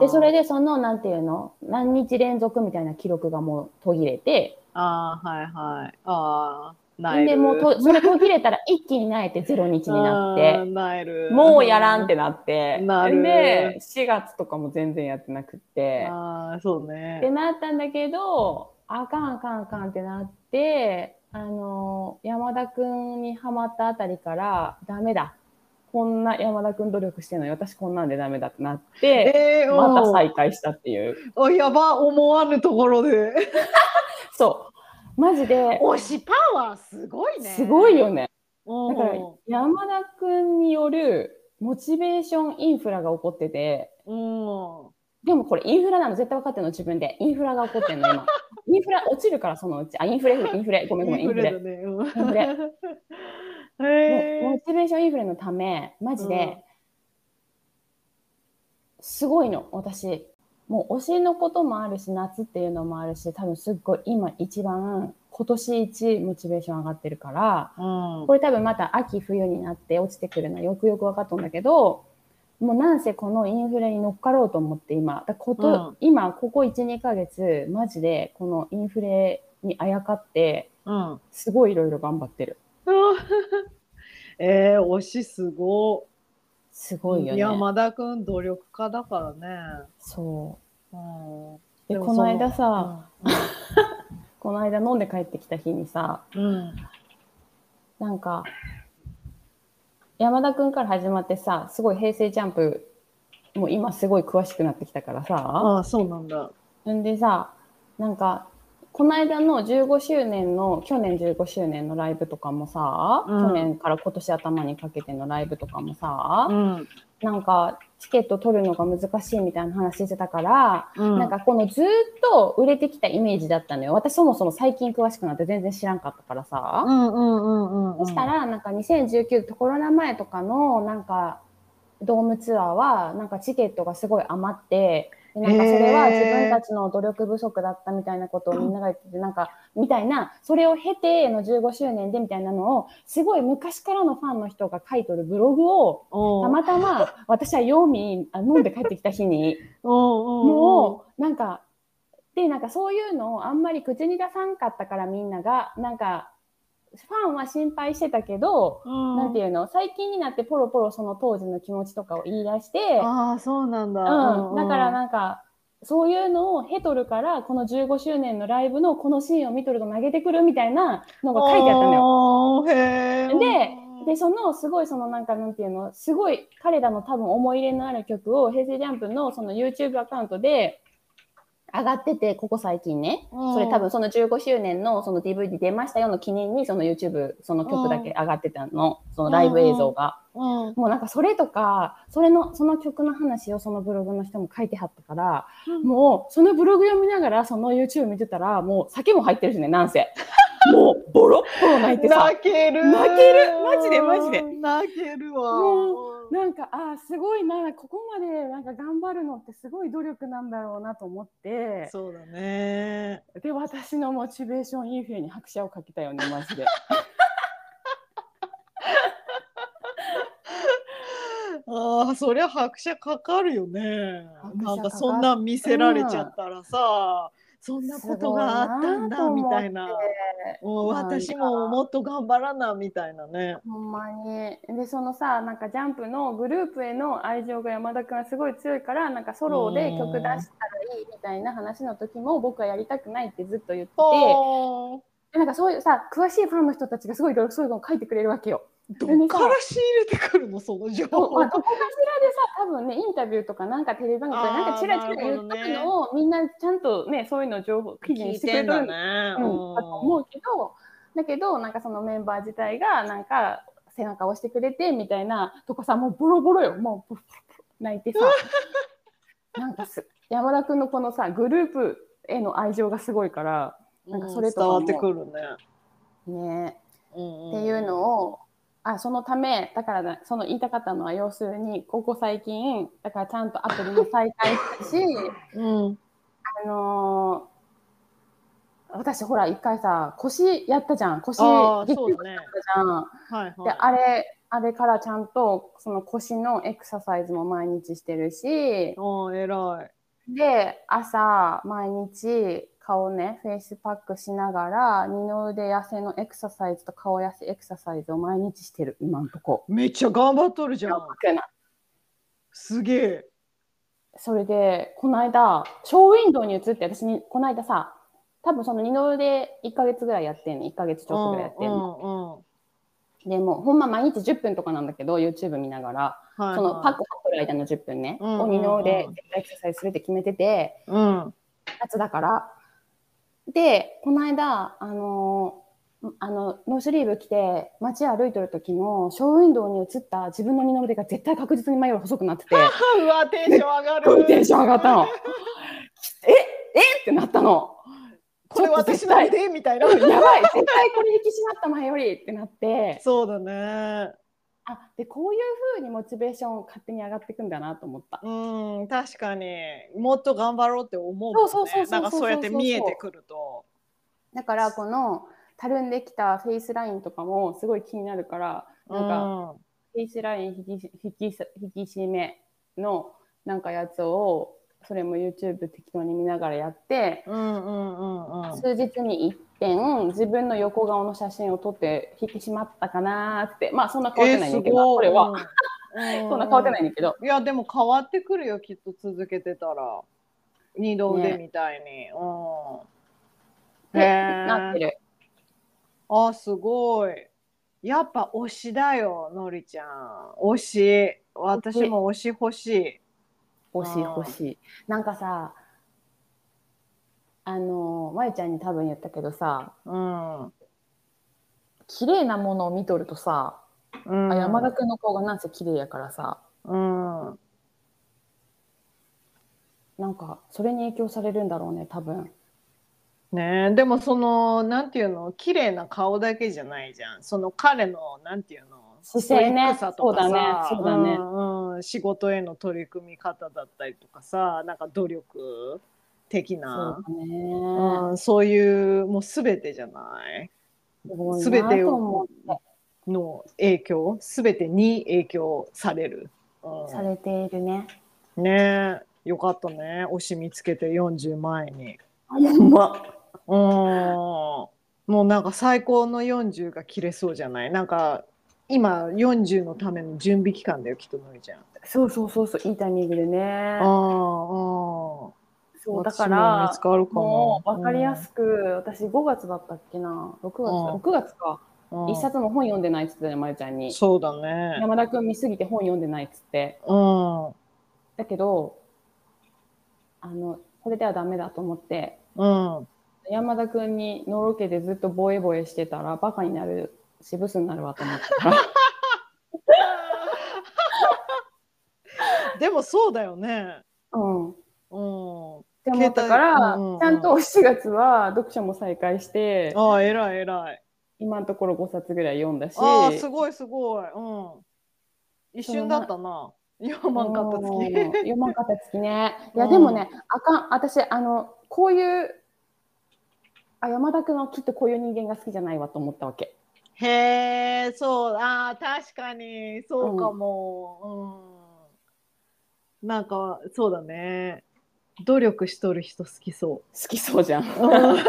で、それでその、なんていうの、何日連続みたいな記録がもう途切れて、あーはいはい。ああ。で、もうと、それ途切れたら一気になえて0日になって。もうやらんってなって、なるで、4月とかも全然やってなくって、ああ、そうってね。なったんだけど、あかんあかんあかんってなって、あの、山田くんにハマったあたりから、ダメだ。こんな山田くん努力してるのに私こんなんでダメだってなって、えー、またうん再開したっていう。あ、やば、思わぬところで。そう。マジで、推しパワーすごいね。すごいよね。うん。だから、山田くんによるモチベーションインフラが起こってて、うん。でもこれインフラなの絶対分かってるの自分で。インフラが起こってんの今。インフラ落ちるからそのうち。あ、インフレ、インフレ。ごめんごめん、インフレ。だね。うんインフレ モチベーションインフレのため、マジで、すごいの、私。もう推しのこともあるし、夏っていうのもあるし、多分すっごい今一番、今年一モチベーション上がってるから、うんこれ多分また秋冬になって落ちてくるのはよくよく分かったんだけど、もうなんせこのインフレに乗っかろうと思って今、だこと、うん今ここ1、2ヶ月、マジでこのインフレにあやかって、うん。すごいいろいろ頑張ってる。えー、推しすごすごいよね。山田くん努力家だからね。そう。うん。で、この間そさ、この間飲んで帰ってきた日にさ、うん。なんか、山田くんから始まってさ、すごい平成ジャンプ、もう今すごい詳しくなってきたからさ、ああ、そうなんだ。んでさ、なんか、この間の15周年の、去年15周年のライブとかもさ、うん去年から今年頭にかけてのライブとかもさ、うん。なんか、チケット取るのが難しいみたいな話してたから、うんなんかこのずーっと売れてきたイメージだったのよ。私そもそも最近詳しくなって全然知らんかったからさ。そしたら、なんか2019コロナ前とかの、なんか、ドームツアーは、なんかチケットがすごい余って、でなんかそれは自分たちの努力不足だったみたいなことをみんなが言ってて、なんか、みたいな、それを経ての15周年でみたいなのを、すごい昔からのファンの人が書いとるブログを、おたまたま私はヨーミーあ飲んで帰ってきた日に、も もう、なんか、で、なんかそういうのをあんまり口に出さんかったからみんなが、なんか、ファンは心配してたけど、うん、なんていうの？最近になってポロポロその当時の気持ちとかを言い出して、ああ、そうなんだ。うん、だからなんか、そういうのを経とるから、この15周年のライブのこのシーンを見とると投げてくるみたいなのが書いてあったのよ。で、で、そのすごいそのなんかなんていうの、すごい彼らの多分思い入れのある曲を平成ジャンプのその YouTube アカウントで上がってて、ここ最近ね。うんそれ多分その15周年のその DVD 出ましたよの記念にその YouTube その曲だけ上がってたの、そのライブ映像が。うん。もうなんかそれとか、それの、その曲の話をそのブログの人も書いてはったから、もうそのブログ読みながらその YouTube 見てたら、もう酒も入ってるしね、なんせ。もうボロッボロ泣いてさ。泣ける泣けるマジでマジで泣けるわ。もなんか、ああ、すごいな、ここまでなんか頑張るのってすごい努力なんだろうなと思って、そうだね。で、私のモチベーションインフレに拍車をかけたよね、マジで。ああ、そりゃ拍車かかるよね。なんかそんなん見せられちゃったらさ、そんなことがあったんだみたいな。もう私ももっと頑張らなみたいなね。ほんまに。で、そのさ、なんかジャンプのグループへの愛情が山田君はすごい強いから、なんかソロで曲出したらいいみたいな話の時も僕はやりたくないってずっと言ってて、なんかそういうさ、詳しいファンの人たちがすごいいろいろそういうのを書いてくれるわけよ。どっから仕入れてくるのその情報。まあ、どこかしらでさ、多分ね、インタビューとかなんかテレビ番組とかなんかチラチラ言ったのを、みんなちゃんとね、そういうのを情報、記事にしてくれてるんだね。うん、だと思うけど、だけど、なんかそのメンバー自体が、なんか背中を押してくれてみたいなとかさ、もうボロボロよ、もう泣いてさ、なんかす山田君のこのさ、グループへの愛情がすごいから、なんかそれとかも伝わってくるね。ね、うん。っていうのを、あそのため、だからだその言いたかったのは、要するに、ここ最近、だからちゃんとアプリも再開したし、うん。あのー私ほら一回さ腰やったじゃん腰そうだねやったじゃん、はいはい。であれあれからちゃんとその腰のエクササイズも毎日してるしおー偉い。で朝毎日顔ねフェイスパックしながら二の腕痩せのエクササイズと顔痩せエクササイズを毎日してる今んとこ。めっちゃ頑張っとるじゃん。すげえ。それで、この間、ショーウィンドウに映って、私に、この間さ、多分その二の腕1ヶ月ぐらいやってんの、1ヶ月ちょっとぐらいやってんの。でもう、ほんま毎日10分とかなんだけど、YouTube 見ながら、はいはいそのパック貼ってる間の10分ね、うんうんうんを二の腕エクササイズするって決めてて、うん。夏だから。で、この間、あのーあの、ノースリーブ着て街歩いてる時のショーウィンドウに映った自分の二の腕が絶対確実に前より細くなってて、うわ、テンション上がる。テンション上がったの。ええ？ってなったの。これ私の腕？みたいな。うんやばい絶対これ引き締まった前よりってなってそうだね。あでこういうふうにモチベーション勝手に上がっていくんだなと思った。うん確かに。もっと頑張ろうって思うもん、ね、そうそうそうそうやって見えてくると。だからこのたるんできたフェイスラインとかもすごい気になるからなんか、フェイスライン引き引き引き締めのなんかやつをそれも YouTube 適当に見ながらやって、うんうんうんうん、数日に1件自分の横顔の写真を撮って引き締まったかなって。まあそんな変わってないんだけど、これは、そんな変わってないんだけど。いやでも変わってくるよきっと続けてたら。二度腕みたいに、ね、うん、ね、なってる。あすごい。やっぱ推しだよのりちゃん。推し。私も推し欲しい。推し欲しい、うん、なんかさあのまゆちゃんに多分言ったけどさうん、綺麗なものを見とるとさ、うん、あ山田君の顔がなんせ綺麗やからさ。うん。なんかそれに影響されるんだろうね多分。ねえでもそのなんていうの綺麗な顔だけじゃないじゃん。その彼のなんていうの姿勢ね。そうだね。そうだね。んうん。仕事への取り組み方だったりとかさなんか努力的そうね。うん、そういうもう全てじゃない。す全て。の影響全てに影響される、うん。されているね。ねえ。よかったね。推し見つけて40前に。ほんまうん。もうなんか最高の40が切れそうじゃない？なんか今40のための準備期間だよきっとのりちゃん。そうそうそうそういいタイミングでね。ああそうだからもう分かりやすく、私5月だったっけな？6月、うん。6月か。うん。一冊も本読んでないっつってたよまゆちゃんに。そうだね。山田君見すぎて本読んでないっつって。うん。うだけどあのこれではダメだと思ってん。山田君にのろけでずっとボエボエしてたらバカになるしブスになるわと思ってた。ら でもそうだよね。うん。っうん。て思ったから、うんうんちゃんと7月は読書も再開してああ、偉い偉い。今のところ5冊ぐらい読んだしああ、すごいすごい。うん。一瞬だったな。読まんかったうん月。読まんかった月ね。いや、うんでもね、あかん、私、あの、こういう、あ、山田君はきっとこういう人間が好きじゃないわと思ったわけ。へえ、そう、ああ、確かに、そうかも。うん。なんか、そうだね。努力しとる人好きそ好きそうじゃん。う。う ん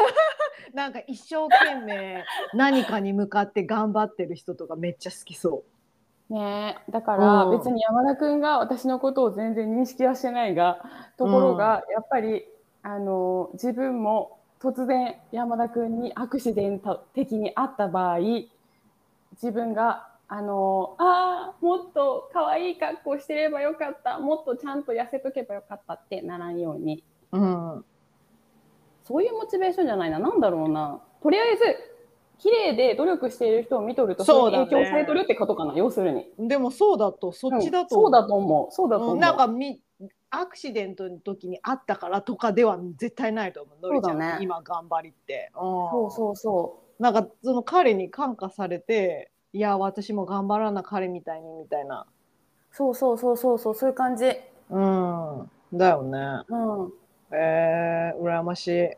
なんか一生懸命何かに向かって頑張ってる人とかめっちゃ好きそねえだからうん別に山田君が私のことを全然認識はしてないが、ところが、やっぱり、あの、自分も突然山田君にアクシデント的に会った場合、自分が、あの、ああ、もっと可愛い格好してればよかった、もっとちゃんと痩せとけばよかったってならんように。う。うん。そういうモチベーションじゃないな。なんだろうな。とりあえず、綺麗で努力している人を見とると、そう影響されとるってことかな、要するに。でもそうだと、そっちだと、うんそうだと思う。そうだと思う。うんなんかみアクシデントの時にあったからとかでは絶対ないと思う。のりちゃんね今頑張りって。そうそうそなんかその彼に感化されて、いや私も頑張らな彼みたいにみたいな。う。そうそうそうそうそう、そういう感じ。うん。だよね。うん。えー、羨ましい。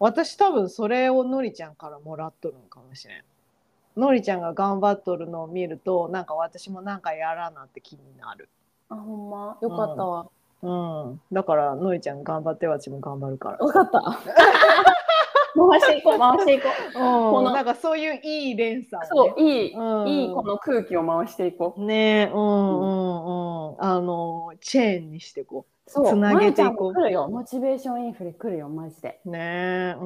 私多分それをのりちゃんからもらっとるのかもしれん。のりちゃんが頑張っとるのを見ると、なんか私もなんかやらなって気になる。あ、ほんま？よかったわ。うん。だから、のりちゃん頑張って、私も頑張るから。わかった。回していこう、回していこう。このなんかそういういい連鎖を、ね。そう、いい、うんいいこの空気を回していこう。ねうんうんうん。あの、チェーンにしてこそう、つなげていこう来るよ。モチベーションインフレ来るよ、マジで。う。ねう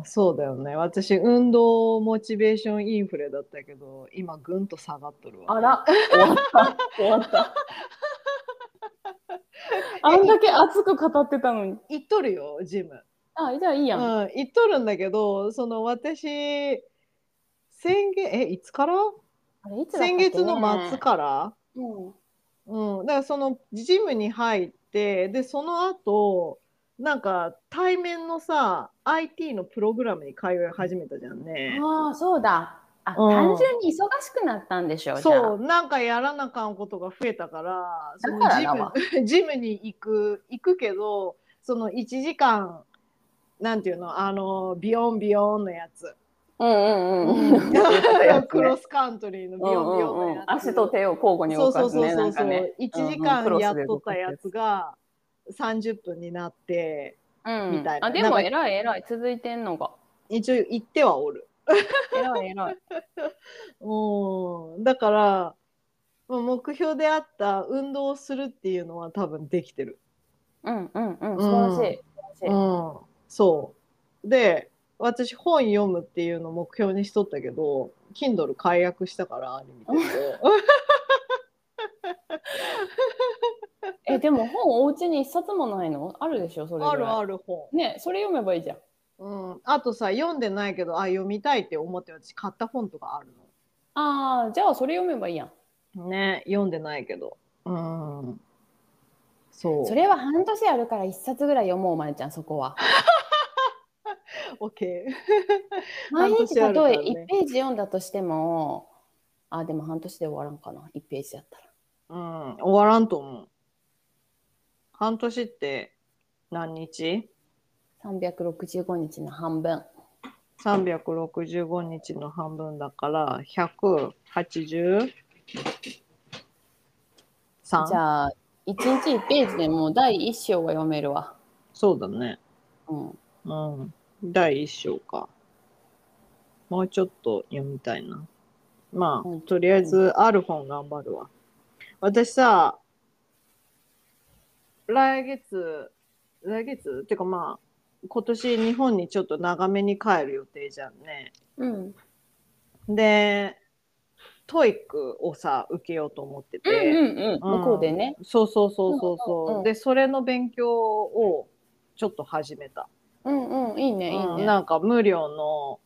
ん。そうだよね。私、運動モチベーションインフレだったけど、今、ぐんと下がっとるわ。あら、終わった。終わった。あんだけ熱く語ってたのに。行っとるよ、ジム。あ、じゃあいいやん。うん、行っとるんだけど、その私、先月、え、いつから？あれいつだったっけ？先月の末からうん。うん、だからそのジムに入ってでその後なんか対面のさ IT のプログラムに通い始めたじゃんね。ああ、そうだ。あ、うん単純に忙しくなったんでしょ。じゃあそうなんかやらなあかんことが増えたからそのからだわム ジムに行く行くけどその1時間なんていうの？あのビヨンビヨンのやつ、うんうんうん。クロスカントリーのビヨンビヨンのやつ、足と手を交互に動かすね。そうそうそうそう、なんかね。1時間やっとったやつが30分になってうんみたいなあ、でも偉い偉い。続いてんのが。一応行ってはおる。偉い偉い。うん、だからまあ目標であった運動をするっていうのは多分できてる。うんうんうん。素晴らしい。素晴らしい。うん、そう。で、私本読むっていうのを目標にしとったけど、Kindle 解約したからあれ見てるえ、でも本お家に一冊もないの？あるでしょそれ。あるある本。ね、それ読めばいいじゃん。うん、あとさ、読んでないけど、あ、読みたいって思って私買った本とかあるああ、じゃあそれ読めばいいやん。の。ね、読んでないけど。うん。そう。それは半年あるから一冊ぐらい読もう、まゆちゃん、そこは。OK。毎日例え1ページ読んだとしても、あ、でも半年で終わらんかな、1ページだったら。うん、終わらんと思う。半年って何日？365日の半分。365日の半分だから183じゃあ、1日1ページでもう第1章が読めるわ。そうだねうん。うん第一章かもうちょっと読みたいなまあ、うんとりあえずある本頑張るわ私さ来月来月？っていうかまあ今年日本にちょっと長めに帰る予定じゃんね。うん。で、 TOEIC をさ、受けようと思ってて。うんうんうん。向こうでね。そうそうそうそうそう。うんうんうんで、それの勉強をちょっと始めた。うんうん。いいね、いいね。うんなんか無料の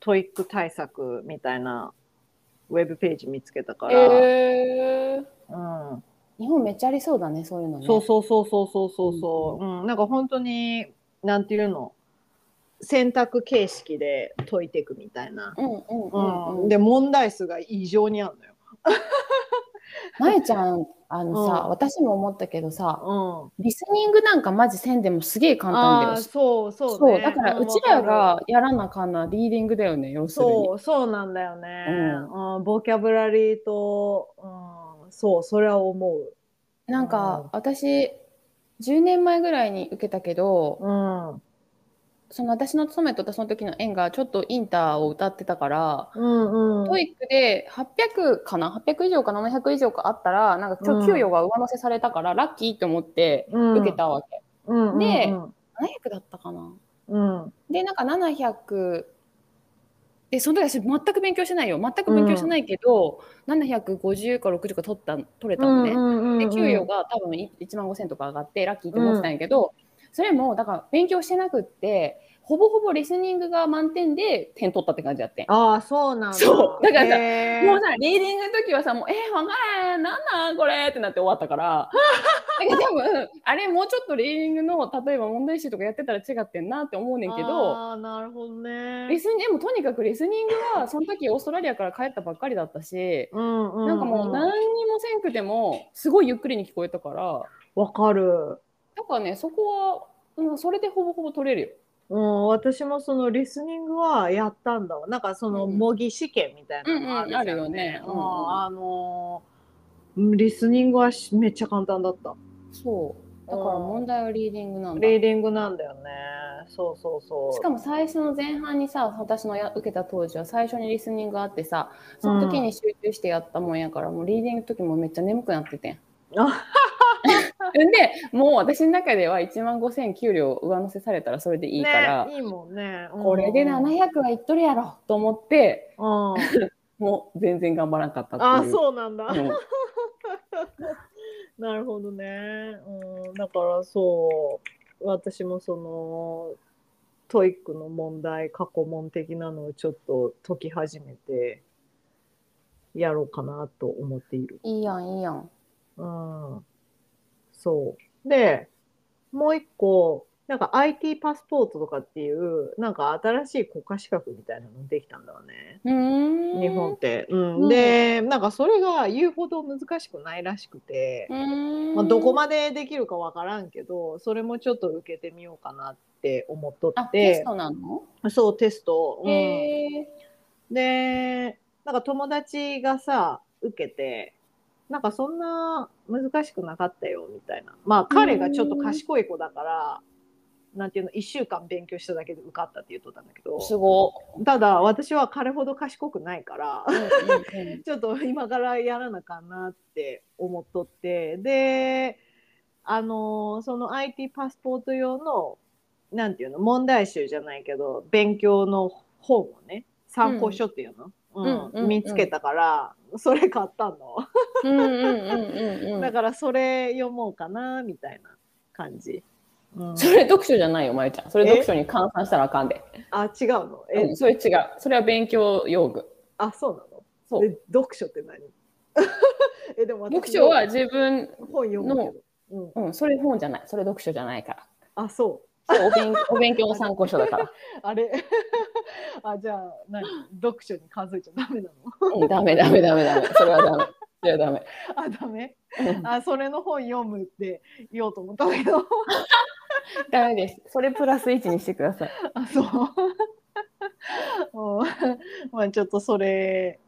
TOEIC 対策みたいなウェブページ見つけたから。えー、うん日本めっちゃありそうだね、そういうのね。そうそうそうそうそうそうそう、うんなんか本当になんていうの？選択形式で解いていくみたいな、うんうんうんうん。で問題数が異常にあるのよ。まえちゃん、あのさ、うん私も思ったけどさ、うん、リスニングなんかマジせんでもすげえ簡単だよ。そうそうそう、ねだからんうちらがやらなあかんなリーディングだよね、要するに。そうそうなんだよね、うんボキャブラリーと、うん、そうそれは思う。なんか、私、10年前ぐらいに受けたけど、うんその私の勤めとったその時の園がちょっとインターを謳ってたから、うんうん、トイックで800かな ?800 以上か700以上かあったら、なんか今日給与が上乗せされたから、ラッキーって思って受けたわけ。うんうん、でうん700だったかな？うんで、なんか700、で、その時私全く勉強してないよ。全く勉強してないけど、750か60か取った、取れたのね。うんで、給与が多分1万5000とか上がって、ラッキーって思ってたんやけど、それも、だから勉強してなくって、ほぼほぼリスニングが満点で点取ったって感じやってん。ああそうなんだ。そう。だからさもうさ、リーディングの時はさ、もう、えー、わからへん、なんなんこれってなって終わったから、だから多分、あれ、もうちょっとリーディングの、例えば問題集とかやってたら違ってんなって思うねんけど、ああなるほどね。リスニング、でもとにかくリスニングは、その時オーストラリアから帰ったばっかりだったし、うんうん、なんかもう何にもせんくても、すごいゆっくりに聞こえたから、わかる、だからね、そこは、うん、それでほぼほぼ取れるよ。うん、私もそのリスニングはやったんだわ。なんかそのうん模擬試験みたいなのあるじゃん、うんうんあるよね。うん。うんうん。あのーリスニングはしめっちゃ簡単だった。そう。だから問題はリーディングなんだ。リーディングなんだよね。そうそうそう。しかも最初の前半にさ、私のや受けた当時は最初にリスニングがあってさ、その時に集中してやったもんやから、もうリーディングの時もめっちゃ眠くなっててん。で、もう私の中では1万5000給料上乗せされたらそれでいいから、ね、いいもんね、うんこれで700はいっとるやろと思って、うん、もう全然頑張らなかったっていう。あそうなんだ、うん なるほどね。うん、だからそう、私もその、TOEIC の問題、過去問的なのをちょっと解き始めて、やろうかなと思っている。いいやん、いいやん。うん。そう。で、もう一個、なんか IT パスポートとかっていう、なんか新しい国家資格みたいなのできたんだわね。日本って。うん。うんで、なんかそれが言うほど難しくないらしくて。まあ、どこまでできるかわからんけど、それもちょっと受けてみようかなって思っとあ、ってテス、トなの、そう、テスト。うん。で、なんか友達がさ、受けて、なんかそんな難しくなかったよ、みたいな。まあ彼がちょっと賢い子だから、なんていうの、1週間勉強しただけで受かったって言っとったんだけど、すご。ただ私は彼ほど賢くないから、ちょっと今からやらなあかんなって思っとって、で、あの、その IT パスポート用の、なんていうの、問題集じゃないけど、勉強の本をね、参考書っていうの、うん見つけたから、それ買ったの。だからそれ読もうかな、みたいな感じ。うんそれ読書じゃないよ、まゆちゃん。それえ読書に換算したらあかんで。あ、違うの？え、うんそれ違う。それは勉強用具。あ、そうなの？そう。え読書って何？え、でも私読書は自分、本読む。うん、うん、それ本じゃない。それ読書じゃないから。あ。そうお勉お勉強の参考書だから。あれ？あ、じゃあ、何読書に数えちゃダメなの？うん、ダメダメダメダメ。それはダメ。それはダメ。あ、ダメ？うんあ、それの本読むって言おうと思ったけど。ダメです。それプラス1にしてください。あ、そう。うんまあちょっとそれ、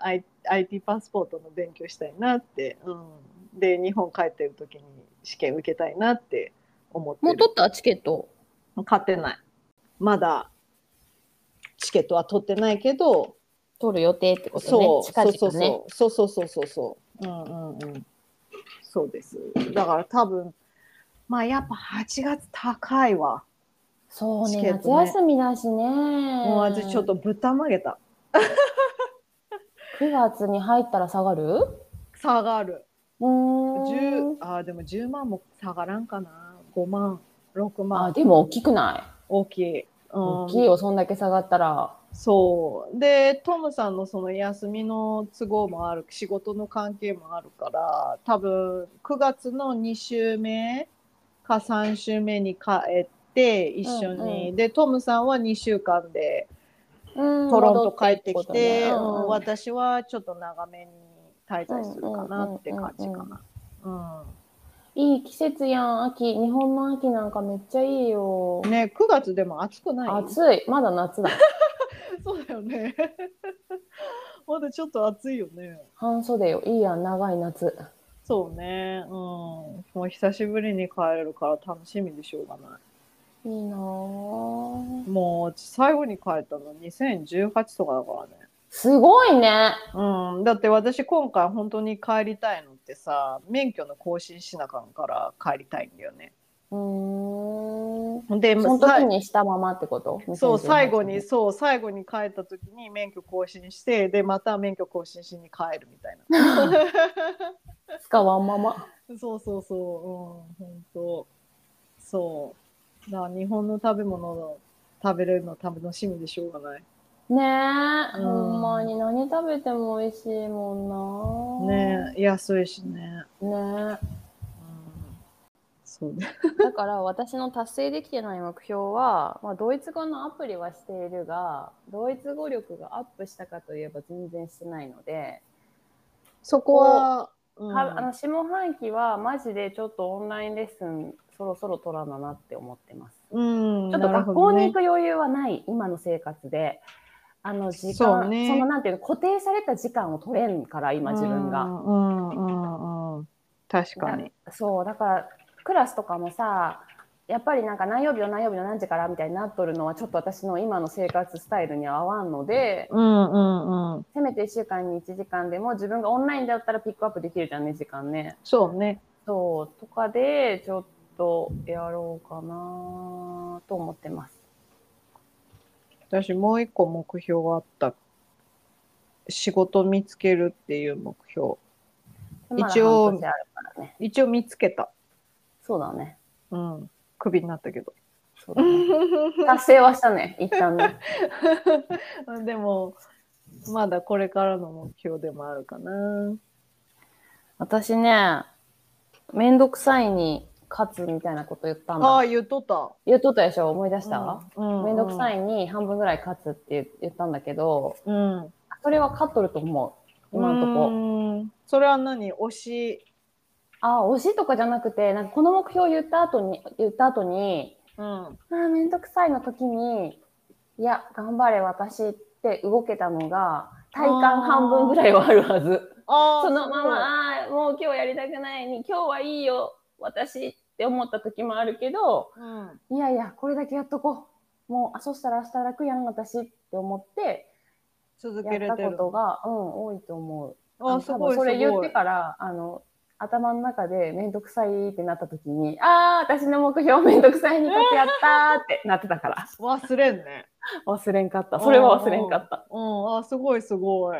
IT パスポートの勉強したいなって。うん、で、日本帰ってる時に試験受けたいなって思ってる。もう取った？チケット？買ってない。まだチケットは取ってないけど、取る予定ってことね。そう、近々ね。そうそうそうそうそうそう。うんうんうん。そうです。だから多分、まあやっぱ8月高いわ。そうねね夏休みだしねもう私ちょっとぶったまげた。9月に入ったら下がる？下がる。うー10んあーでも10万も下がらんかな。5万、6あ万。でも大きくない？大きい。うん。大きいよそんだけ下がったら。そう。で、トムさんのその休みの都合もある、仕事の関係もあるから、多分9月の2週目か3週目に帰って一緒に、うんうで、トムさんは2週間でトトロント帰ってきて、ううん。ん私はちょっと長めに滞在するかなって感じかな。いい季節やん秋日本の秋なんかめっちゃいいよ、うんね、9月でも暑くない？暑いまだ夏だ そうだよね。まだちょっと暑いよね。半袖よいいやん長い夏そうね。うん。もう久しぶりに帰れるから楽しみでしょうがない。いいなぁもう最後に帰ったの2018とかだからね。すごいねうん。だって私今回本当に帰りたいのってさ、免許の更新しなあかんから帰りたいんだよね。うーんで、そのさ時にしたままってこと？そう、2018最後に、そう、最後に帰った時に免許更新して、で、また免許更新しに帰るみたいな。使わんままそうそうそう、うん、本当。そう。だ日本の食べ物を食べれるの楽しみでしょうがない。ねえ、うんほんまに何食べても美味しいもんなねえ、安いしね。えねうん、そうね。え だから私の達成できてない目標は、まあ、ドイツ語のアプリはしているがドイツ語力がアップしたかといえば全然してないので、そこは、うんはあの下半期はマジでちょっとオンラインレッスンそろそろ取らななって思ってます。うん、ちょっと学校に行く余裕はない、今の生活で。あの時間、そうねそのなんていうの、固定された時間を取れんから、今自分が。うんうんうんうん。確かに。そう、だから、クラスとかもさ、やっぱりなんか何曜日の何曜日の何時からみたいになっとるのはちょっと私の今の生活スタイルには合わんので、うんうんうん。せめて1週間に1時間でも自分がオンラインだったらピックアップできるじゃんね、時間ね。そうね。そう、とかでちょっとやろうかなと思ってます。私もう一個目標があった。仕事見つけるっていう目標。一応。一応見つけた。そうだね。うん。クビになったけど。そうだね達成はしたね、一旦ね。でも、まだこれからの目標でもあるかな。私ね、めんどくさいに勝つみたいなこと言ったんああ、だ。言っとった。言っとったでしょ？思い出した、うんめんどくさい。いに半分ぐらい勝つって言言ったんだけど、うん。それは勝っとると思う。今のとこ。こ。それは何？推し？あ、推しとかじゃなくて、なんかこの目標言った後に、言った後に、うん。あーめんどくさいの時に、いや、頑張れ私って動けたのが、体感半分ぐらいはあるはず。ああ、そのまま、あーもう今日やりたくないに、今日はいいよ、私って思った時もあるけど、うん。いやいや、これだけやっとこう。もう、あ、そしたら明日楽やん、私って思って、続やったこ。とが、うん、多いと思う。ああ、すごいそれ言ってから、あの、頭の中でめんどくさいってなった時に、ああ、私の目標めんどくさいに書きやったーってなってたから。忘れんね。忘れんかった。それは忘れんかった。うん、あ、すごいすごい。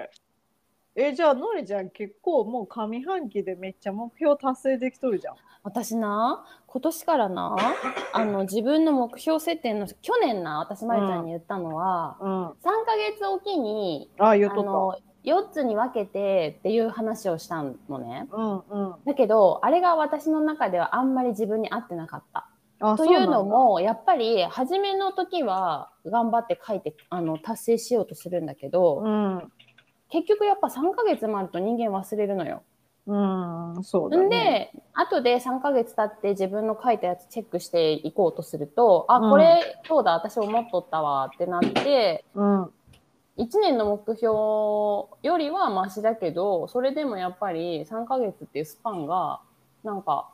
え、じゃあ、のりちゃん結構もう上半期でめっちゃ目標達成できとるじゃん。私な、今年からな、あの、自分の目標設定の、去年な、私、まゆちゃんに言ったのは、うん。3ヶ月おきに、あ、言っとっあの、4つに分けてっていう話をしたのね。た。うんうん。だけど、あれが私の中ではあんまり自分に合ってなかった。あ、というのも、やっぱり、初めの時は頑張って書いて、あの、達成しようとするんだけど、うん。結局やっぱ3ヶ月もあると人間忘れるのよ。うん、そうだね。んで、後で3ヶ月経って自分の書いたやつチェックしていこうとすると、あ、うんこれ、そうだ、私思っとったわってなって、うん。1年の目標よりはマシだけど、それでもやっぱり3ヶ月っていうスパンが、なんか、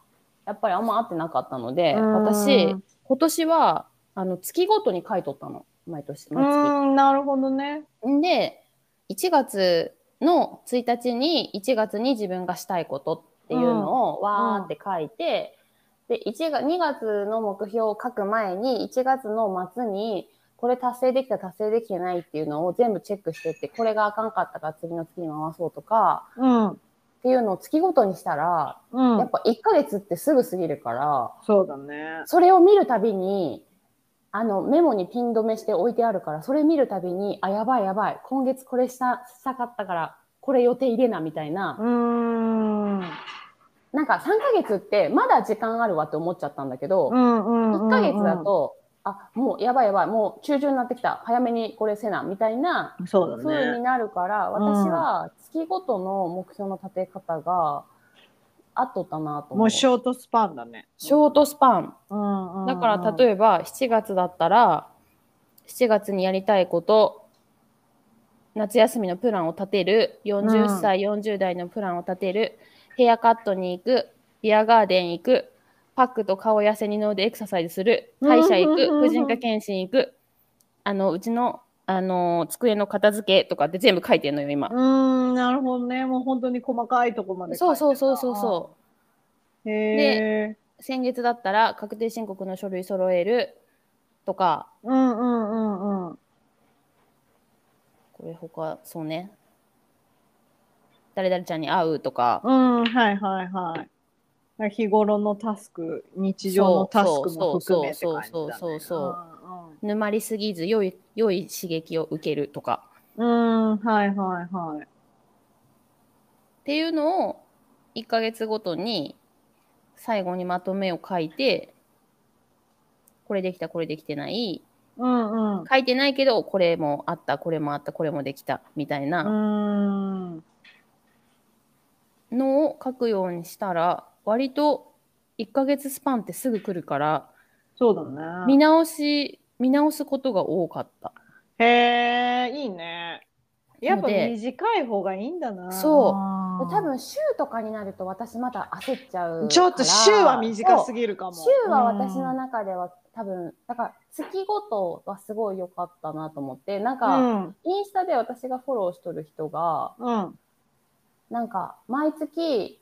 やっぱりあんま合ってなかったので、うん私、今年は、あの、月ごとに書いとったの。毎年、う毎月。ん、なるほどね。んで、1月の1日に、1月に自分がしたいことっていうのをわーって書いて、で、1月、2月の目標を書く前に、1月の末に、これ達成できた、達成できてないっていうのを全部チェックしてって、これがあかんかったから次の月に回そうとか、うん。っていうのを月ごとにしたら、うん。やっぱ1ヶ月ってすぐ過ぎるから、そうだね。それを見るたびに、あの、メモにピン止めして置いてあるから、それ見るたびに、あ、やばいやばい、今月これした、したかったから、これ予定入れな、みたいなう。ーん。なんか3ヶ月ってまだ時間あるわって思っちゃったんだけど、うんうんうんうん。1ヶ月だと、あ、もうやばいやばい、もう中旬になってきた、早めにこれせな、みたいなそうだね。風になるから、うん私は月ごとの目標の立て方が合っとったなと思う。もうショートスパンだね。ショートスパン。だから例えば7月だったら、7月にやりたいこと、夏休みのプランを立てる、40歳、40代のプランを立てる、ヘアカットに行く、ビアガーデン行く、パックと顔痩せ二の腕エクササイズする、歯医者行く、婦人科検診行く、あの、うちの、あの、机の片付けとかって全部書いてんのよ、今う。ーん、なるほどね。もう本当に細かいとこまで書いてるな。そうそうそうそうそう。う。へえ。先月だったら確定申告の書類揃えるとか、うんうんうんうん。これ他、そうね。誰々ちゃんに会うとか、うん、はいはいはい。日頃のタスク、日常のタスクも含めて感じだ、ね。そうそうそうそうそう沼りすぎず良い良い刺激を受けるとかうん。はいはいはい。っていうのを1ヶ月ごとに最後にまとめを書いてこれできたこれできてないうんうん。書いてないけどこれもあったこれもあったこれもできたみたいうな。のを書くようにしたら割と1ヶ月スパンってすぐ来るからそうだね。見直し見直すことが多かった。へえ、いいね。やっぱ短い方がいいんだな。そう多分週とかになると私また焦っちゃうからちょっと週は短すぎるかも。週は私の中では多分だから月ごとはすごい良かったなと思ってなんうか、ん。インスタで私がフォローしとる人がうん。なんか毎月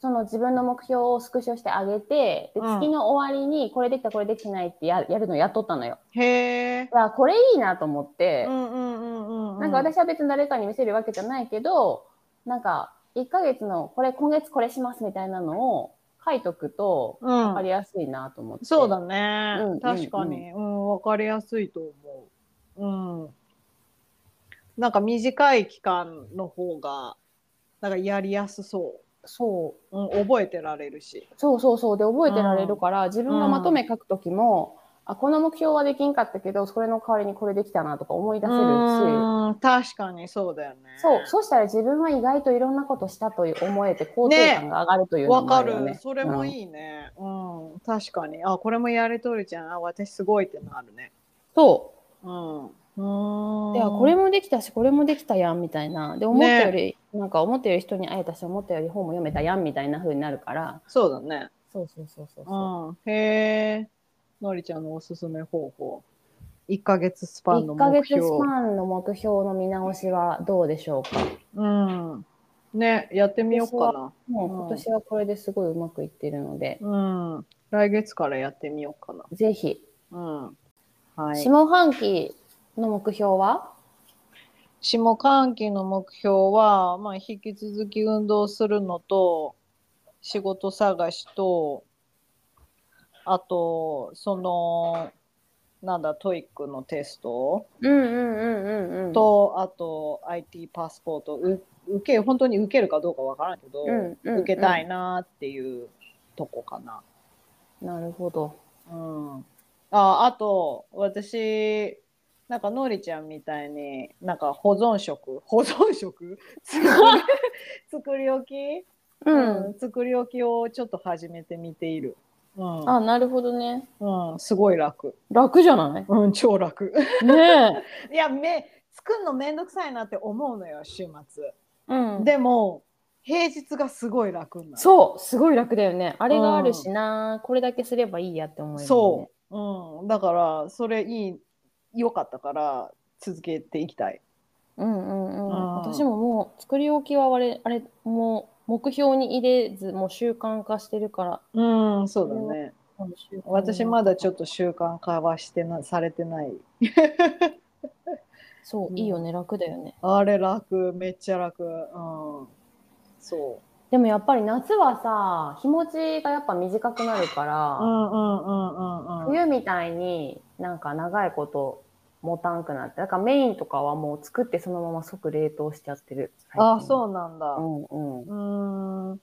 その自分の目標をスクショしてあげてでうん月の終わりにこれできたこれできてないってややるのやっとったのよ。へえ。これいいなと思って、うんうんうんうんうん。なんか私は別に誰かに見せるわけじゃないけどなんか1ヶ月のこれ今月これしますみたいなのを書いとくとうん分かりやすいなと思って。そうだね、うん確かに、うんわかりやすいと思う。うん。なんか短い期間の方が、なんかやりやすそそうう。うん、覚えてられるし。そうそうそうで覚えてられるから、自分がまとめ書くときも、あこの目標はできんかったけどそれの代わりにこれできたなとか思い出せるし、うん、確かにそうだよね。そうそうしたら自分は意外といろんなことしたと思えて肯定感が上がるというのわかもあるよね。る。それもい、いいね。うん、確かに。あ、これもやれとるじゃん。あ、私すごいってなるね。そうん。うん。ういやこれもできたしこれもできたやんみたいなで思ったより、なんか思ったより人に会えたし思ったより本も読めたやんみたいな風になるからそうだね。そうそうそうそうそううん。へえ。のりちゃんのおすすめ方法。1ヶ月スパンの1ヶ目月ス標。パンの目標の見直しはどうでしょうか？うん。ね、やってみようかな。もううん今年はこれですごいうまくいってるので、うん。来月からやってみようかな。ぜひうん。はい。下半期の目標は？下半期の目標は、まあ、引き続き運動するのと、仕事探しと、あと、その、なんだ、 TOEIC のテストうんうんうんうんうん。と、あと、IT パスポート、う受け、本当に受けるかどうかわからんけど、うんうん受けたいなっていうとこかな。なるほど。うん。あ、あと、私、なんか、のりちゃんみたいに、なんか保存食、保存食？作 り作り置き、うん。作り置きをちょっと始めてみている。うん。あ、なるほどね。うん、すごい楽。楽じゃない？うん、超楽。ね いや、め、作るのめんどくさいなって思うのよ、週末。え。うん。でも、平日がすごい楽になる。そう、すごい楽だよね。あれがあるしな、これだけすればいいやって思える、ね。そう。うん。だから、それいい、良かったから、続けていきたい。うんうんうん。うん私ももう作り置きはあれ、あれ、も目標に入れずもう習慣化してるからうん、そうだね。私まだちょっとと習慣化はしてな、されてない。そう、うんいいよね楽だよねあれ楽、めっちゃ楽。うん。そでもやっぱり夏はさ日持ちがやっぱ短くなるから、う。うんうんうんうんうん。冬みたいになんか長いこと持たんくなってだからメインとかはもう作ってそのまま即冷凍しちゃってるあ、うそうなんだ。うんうんうーん。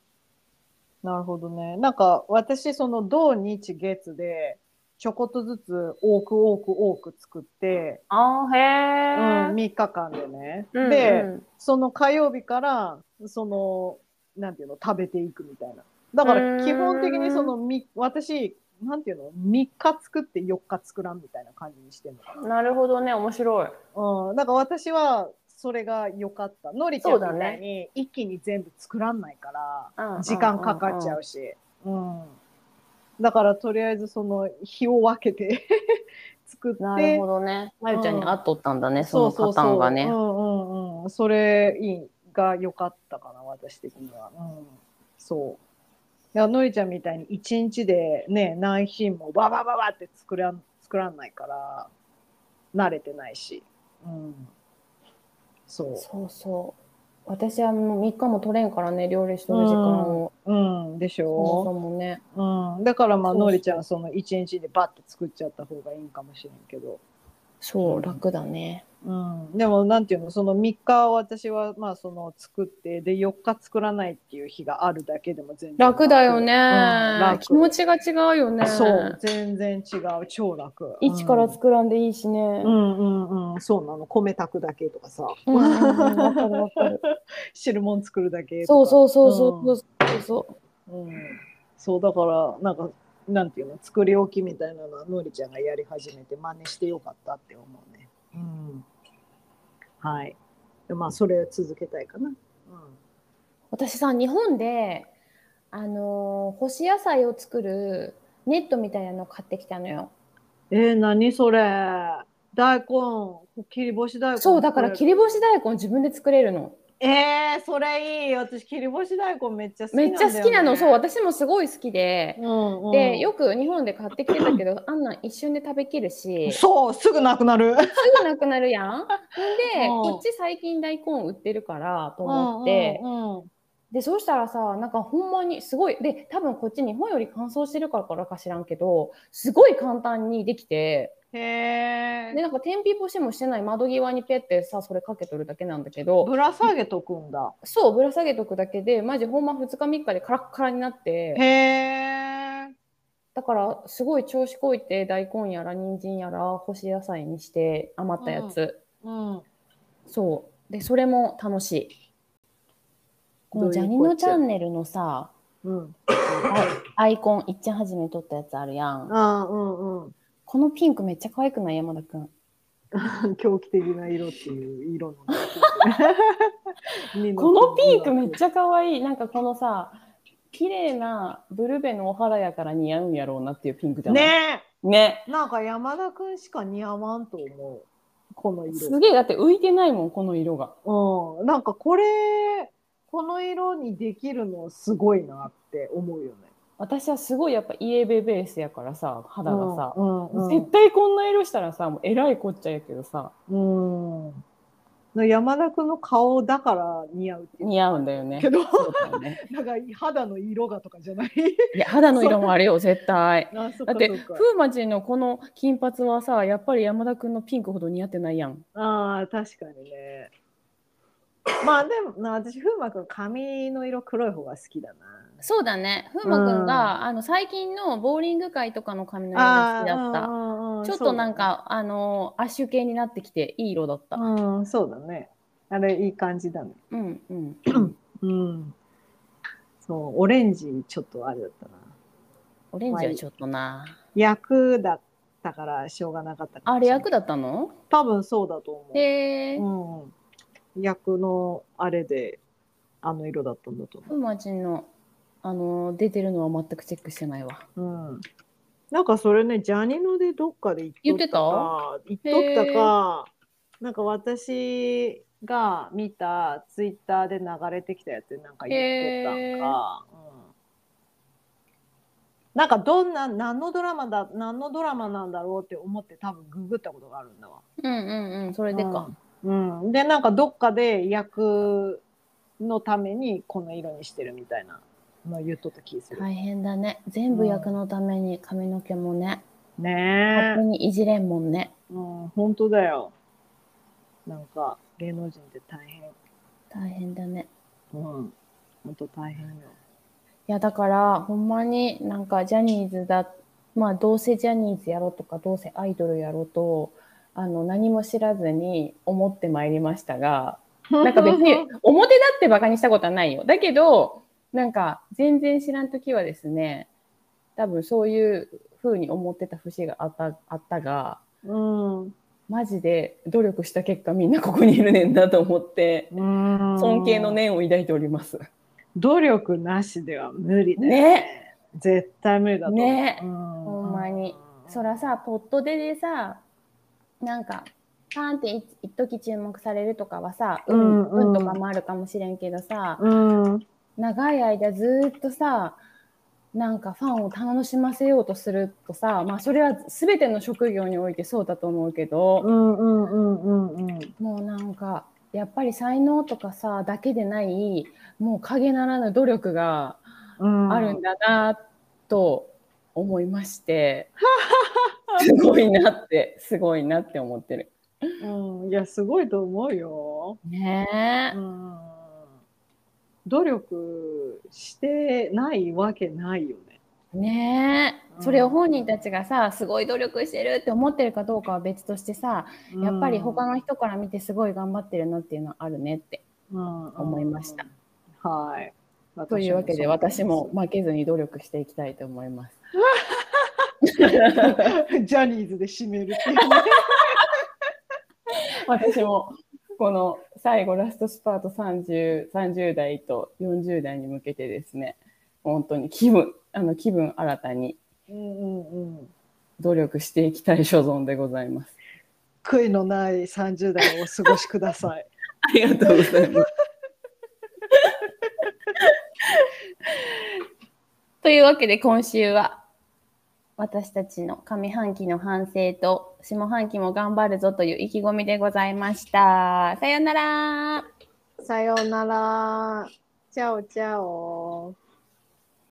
なるほどね。なんか私その土日月でちょこっとずつ多く多く多く作って、あーへうん、え、3日間でね。うんで、うんその火曜日からそのなんていうの食べていくみたいな。だから基本的にそのみ私なんていうの？3日作って4日作らんみたいな感じにしてるのかな。るほどね。面白い。な。うん。だから私はそれが良かった。のりちゃんみたいに一気に全部作らんないから。時間かかっちゃうし、うん。だからとりあえずその日を分けて 作ってなるほどね。まゆちゃんに会っとったんだね、そのパそうそうそう。ターンがねうんうんうん。それいいが良かったかな私的には、うん、そうのりちゃんみたいに一日でね何品もババババって作らん作らんないから慣れてないし、うん、そう。そうそう。私はもう3日も取れんからね料理しとる時間を、うん。でしそもそょもね。うん、だからまあのりちゃんその一日でバッて作っちゃった方がいいんかもしれんけど、そう楽だねうん、でもなんていうのその3日私はまあその作ってで4日作らないっていう日があるだけでも全然楽だよね、うん楽。気持ちが違うよね。そう全然違う。超楽。一からる作らんでいいしね、うんうんうん。そうなの。米炊くだけとかさ、うんうんうん。わかるわかる。汁物作るだけそうそうそうそうそうそう。うん、そうだからなんかなんていうの作り置きみたいなのはのりちゃんがやり始めて真似してよかったって思うね。うん、はい。でまあそれを続けたいかな。うん、私さ日本であのー干し野菜を作るネットみたいなの買ってきたのよ。えー、何それ。大根。切り干し大根。そうだから切り干し大大根自分で作れるのえー、それいい。私切り干し大根めっちゃ好きなめっちゃ好きなの。そう私もすごい好きで、うんうん、でよく日本で買ってきてたけど あんなん一瞬で食べきるし。すそうすぐなくなる。ぐなくなるやん。で、うん。こっち最近大根売ってるからと思って、うんうんうんでそうしたらさなんかほんまにすごいで多分こっち日本より乾燥してるからか知らんけどすごい簡単にできてへえで。なんか天日干しもしてない窓際にペッてさそれかけとるだけなんだけどぶら下げとくんだ。そうぶら下げとくだけでマジほんま2日3日でカラッカラになってへえ。だからすごい調子こいて大根やら人参やら干し野菜にして余ったやつ、うん。そうでそれも楽しいこのジャニのチャンネルのさうん。アイコンいっちゃん初めに撮ったやつあるやんああ、うんうん。このピンクめっちゃ可愛くない山田くん 狂気的な色っていう色の。このピンクめっちゃ可愛いなんかこのさ綺麗なブルベのお肌やから似合うんやろうなっていうピンクじゃない？ねねえ。なんか山田くんしか似合わんと思う。この色。すげえだって浮いてないもんこの色がうん。なんかこれ、この色にできるのすごいなって思うよね。私はすごいやっぱイエベベースやからさ肌がさ、うんうん絶対こんな色したらさもうえらいこっちゃやけどさうん。山田くんの顔だから似合うっていう。似合うんだよねけどだよね なんか肌の色がとかじゃない。いや肌の色もあるよ絶対だって。風魔ちのこの金髪はさやっぱり山田くんのピンクほど似合ってないやんああ、確かにね。まあでもな、私、風磨くん髪の色黒い方が好きだな。そうだね風磨くんが、あの最近のボーリング界とかの髪の色が好きだったたちょっとなん、か、あのアッシュ系になってきていい色だった。そうだねうん、そうだね。あれ、いい感じだね。うんうん。うん。そう、オレンジちょっとあれだったな。オレンジはちょっとな。役だったからしょうがなかったあれ役だったの？多分そうだと思う。へえ。うん。役のあれで、あの色だったんだと思う。風魔ちのあの出てるのは全くチェックしてないわ。うん。なんかそれね、ジャニのでどっかで言っとったか、言っとったか、なんか私が見たツイッターで流れてきたやつでなんか言っとったんか、うん、なんかどんな何のドラマだ何のドラマなんだろうって思って多分ググったことがあるんだわ。うんうんうん、それでか。うん、うんでなんかどっかで役のためにこの色にしてるみたいなのを言っとった気がする。大変だね。全部役のために髪の毛もね、ね勝手え、にいじれんもんね。うん、本当だよ。なんか芸能人って大変。大変だね。うん、本当大変よ。いやだからほんまになんかジャニーズだまあどうせジャニーズやろうとかどうせアイドルやろうとあの何も知らずに思ってまいりましたが なんか別に表だってバカにしたことはないよ。だけどなんか全然知らん時はですね多分そういう風に思ってた節があったあったがうん、マジで努力した結果みんなここにいるねんだと思って尊尊敬の念を抱いております。努力なしでは無理だよね。絶対無理だと思う。ね。うん、ほんまに。そらさ、ポットででさ、なんか、パーンってい一時注目されるとかはさ、ううんん、うん。うんとかもあるかもしれんけどさ、うん、長い間ずーっとさ、なんかファンを楽しませようとするとさ、まあそれは全ての職業においてそうだと思うけど、うん、うん、うん、うん、うん。もうなんか、やっぱり才能とかさ、だけでない、もう影ならぬ努力がうん。あるんだなと思いまして、すごいなって、すごいなって思ってる。うん、いや、すごいと思うよ。ねうん。努力してないわけないよね。え。ねえ。それを本人たちがさ、すごい努力してるって思ってるかどうかは別としてさ、やっぱり他の人から見てすごい頑張ってるなっていうのはあるねって。うん思いました。はい。というわけで私も負けずに努力していきたいと思います。ジャニーズで締めるっていうね。私もこの最後ラストスパート 30, 30代と40代に向けてですね本当に気分あの気分新たに。努力していきたい所存でございます。悔いのない30代をお過ごしください。ありがとうございます。というわけで今週は私たちの上半期の反省と下半期も頑張るぞという意気込みでございました。さようなら。さようなら。チャオチャオ。